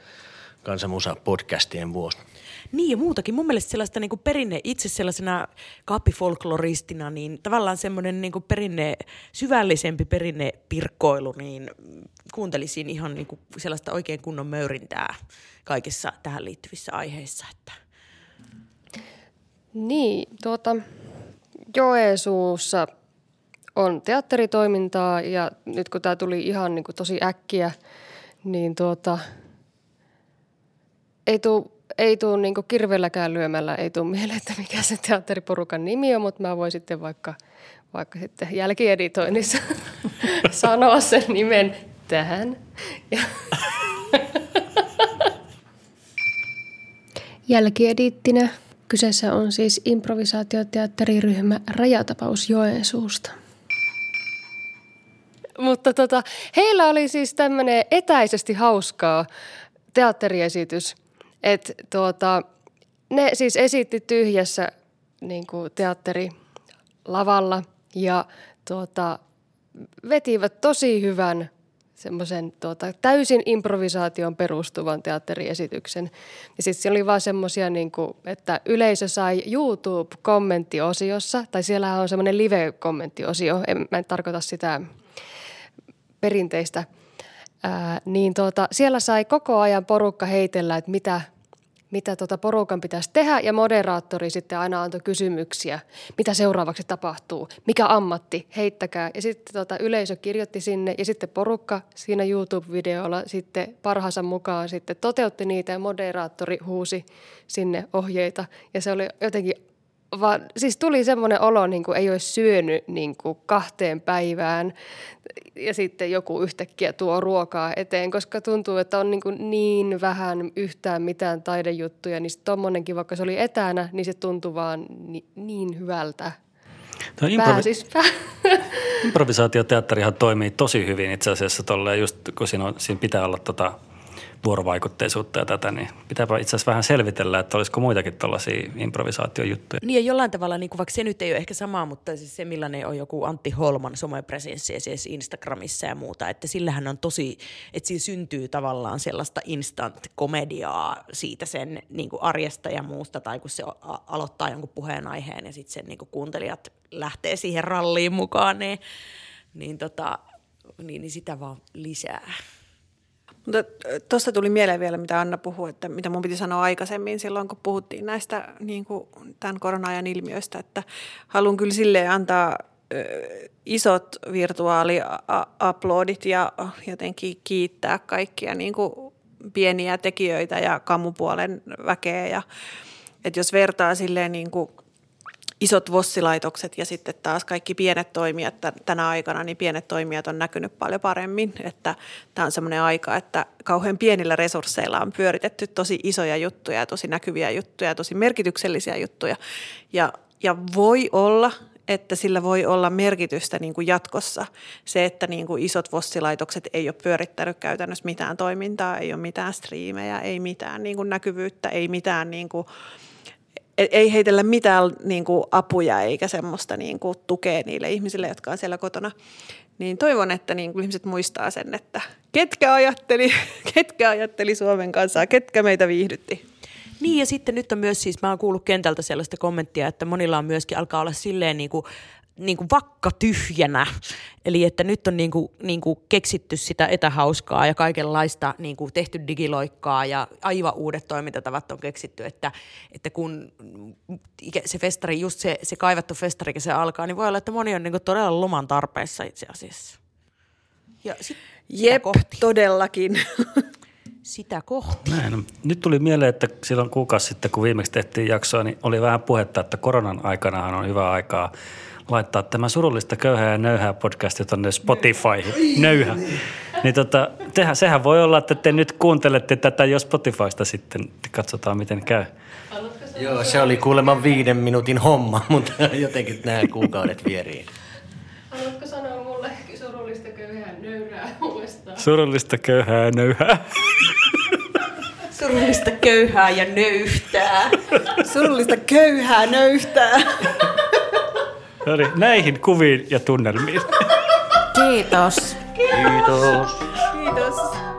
kansanmusa podcastien vuosi. Niin ja muutakin. Mun mielestä sellaista niin kuin perinne, itse sellaisena kaappifolkloristina, niin tavallaan semmoinen niin kuin perinne, syvällisempi perinnepirkkoilu, niin kuuntelisin ihan niin kuin sellaista oikein kunnon möyrintää kaikissa tähän liittyvissä aiheissa. Että. Niin, tuota, Joesuussa on teatteritoimintaa ja nyt kun tämä tuli ihan niin kuin tosi äkkiä, niin tuota, ei tule ei tuu niinku kirveelläkään lyömällä, ei tule mieleen, että mikä se teatteriporukan nimi on, mutta mä voin sitten vaikka, vaikka sitten jälkieditoinnissa sanoa sen nimen tähän. Ja kyseessä on siis improvisaatioteatteriryhmä Rajatapaus Joensuusta. Mutta tota, heillä oli siis tämmöinen etäisesti hauskaa teatteriesitys. Et tuota, ne siis esitti tyhjässä niin kuin teatterilavalla ja tuota, vetivät tosi hyvän semmoisen tuota, täysin improvisaation perustuvan teatteriesityksen. Ja sitten siellä oli vaan semmoisia, niin että yleisö sai YouTube-kommenttiosiossa, tai siellä on semmoinen live-kommenttiosio, en, mä en tarkoita sitä perinteistä, ää, niin tuota, siellä sai koko ajan porukka heitellä, että mitä, mitä tuota porukan pitäisi tehdä ja moderaattori sitten aina antoi kysymyksiä, mitä seuraavaksi tapahtuu, mikä ammatti, heittäkää. Ja sitten tuota, yleisö kirjoitti sinne ja sitten porukka siinä YouTube-videolla sitten parhaansa mukaan sitten toteutti niitä ja moderaattori huusi sinne ohjeita. Ja se oli jotenkin vaan siis tuli semmoinen olo, niin kuin ei olisi syönyt niin kuin kahteen päivään ja sitten joku yhtäkkiä tuo ruokaa eteen, koska tuntuu, että on niin, kuin niin vähän yhtään mitään taidejuttuja, niin tuommoinenkin, vaikka se oli etänä, niin se tuntui vaan ni, niin hyvältä. Tuo improvi- improvisaatioteatterihan toimii tosi hyvin itse asiassa tolleen, just kun siinä, on, siinä pitää olla tota vuorovaikutteisuutta ja tätä, niin pitääpä itse asiassa vähän selvitellä, että olisiko muitakin tällaisia improvisaatiojuttuja. Niin ja jollain tavalla, niin kuin, vaikka se nyt ei ole ehkä sama, mutta siis se millainen on joku Antti Holman somepresenssi siis Instagramissa ja muuta, että sillähän on tosi, että siinä syntyy tavallaan sellaista instant-komediaa siitä sen niin kuin arjesta ja muusta, tai kun se aloittaa jonkun puheenaiheen ja sitten sen niin kuin kuuntelijat lähtee siihen ralliin mukaan, niin, niin, tota, niin, niin sitä vaan lisää. Mutta tuosta tuli mieleen vielä, mitä Anna puhui, että mitä mun piti sanoa aikaisemmin silloin, kun puhuttiin näistä niin kuin tämän korona-ajan ilmiöistä, että haluan kyllä silleen antaa isot virtuaali-uploadit ja jotenkin kiittää kaikkia niin kuin pieniä tekijöitä ja kamupuolen väkeä. Ja, että jos vertaa silleen niin kuin isot vossilaitokset ja sitten taas kaikki pienet toimijat tänä aikana, niin pienet toimijat on näkynyt paljon paremmin. Että tämä on semmoinen aika, että kauhean pienillä resursseilla on pyöritetty tosi isoja juttuja, tosi näkyviä juttuja, tosi merkityksellisiä juttuja. Ja, ja voi olla, että sillä voi olla merkitystä niin kuin jatkossa. Se, että niin kuin isot vossilaitokset ei ole pyörittänyt käytännössä mitään toimintaa, ei ole mitään striimejä, ei mitään niin kuin näkyvyyttä, ei mitään niin kuin ei heitellä mitään niin kuin apuja eikä semmoista niin kuin tukea niille ihmisille, jotka on siellä kotona. Niin toivon, että niin kuin ihmiset muistaa sen, että ketkä ajatteli, ketkä ajatteli Suomen kanssa, ketkä meitä viihdytti. Niin ja sitten nyt on myös siis, mä oon kuullut kentältä sellaista kommenttia, että monilla on myöskin alkaa olla silleen niin kuin niin kuin vakka tyhjänä. Eli että nyt on niin kuin, niin kuin keksitty sitä etähauskaa ja kaikenlaista niin kuin tehty digiloikkaa ja aivan uudet toimintatavat on keksitty, että, että kun se festari, just se, se kaivattu festari, se alkaa, niin voi olla, että moni on niin kuin todella loman tarpeessa itse asiassa. Ja sit Jep, kohti. todellakin. sitä kohti. Näin. Nyt tuli mieleen, että silloin kuukausi sitten, kun viimeksi tehtiin jaksoa, niin oli vähän puhetta, että koronan aikanahan on hyvä aikaa laittaa tämä surullista köyhää ja nöyhää podcastia tuonne Spotifyhin. Nöyhä. Niin tota, tehän, sehän voi olla, että te nyt kuuntelette tätä jo Spotifysta sitten. Katsotaan, miten käy. Joo, se oli kuulemma viiden minuutin homma, mutta jotenkin nämä kuukaudet vieriin. Haluatko sanoa mulle surullista köyhää nöyhää uudestaan? Surullista köyhää nöyhää. Surullista köyhää ja nöyhtää. Surullista köyhää nöyhtää. No niin, näihin kuviin ja tunnelmiin. Kiitos. Kiitos. Kiitos.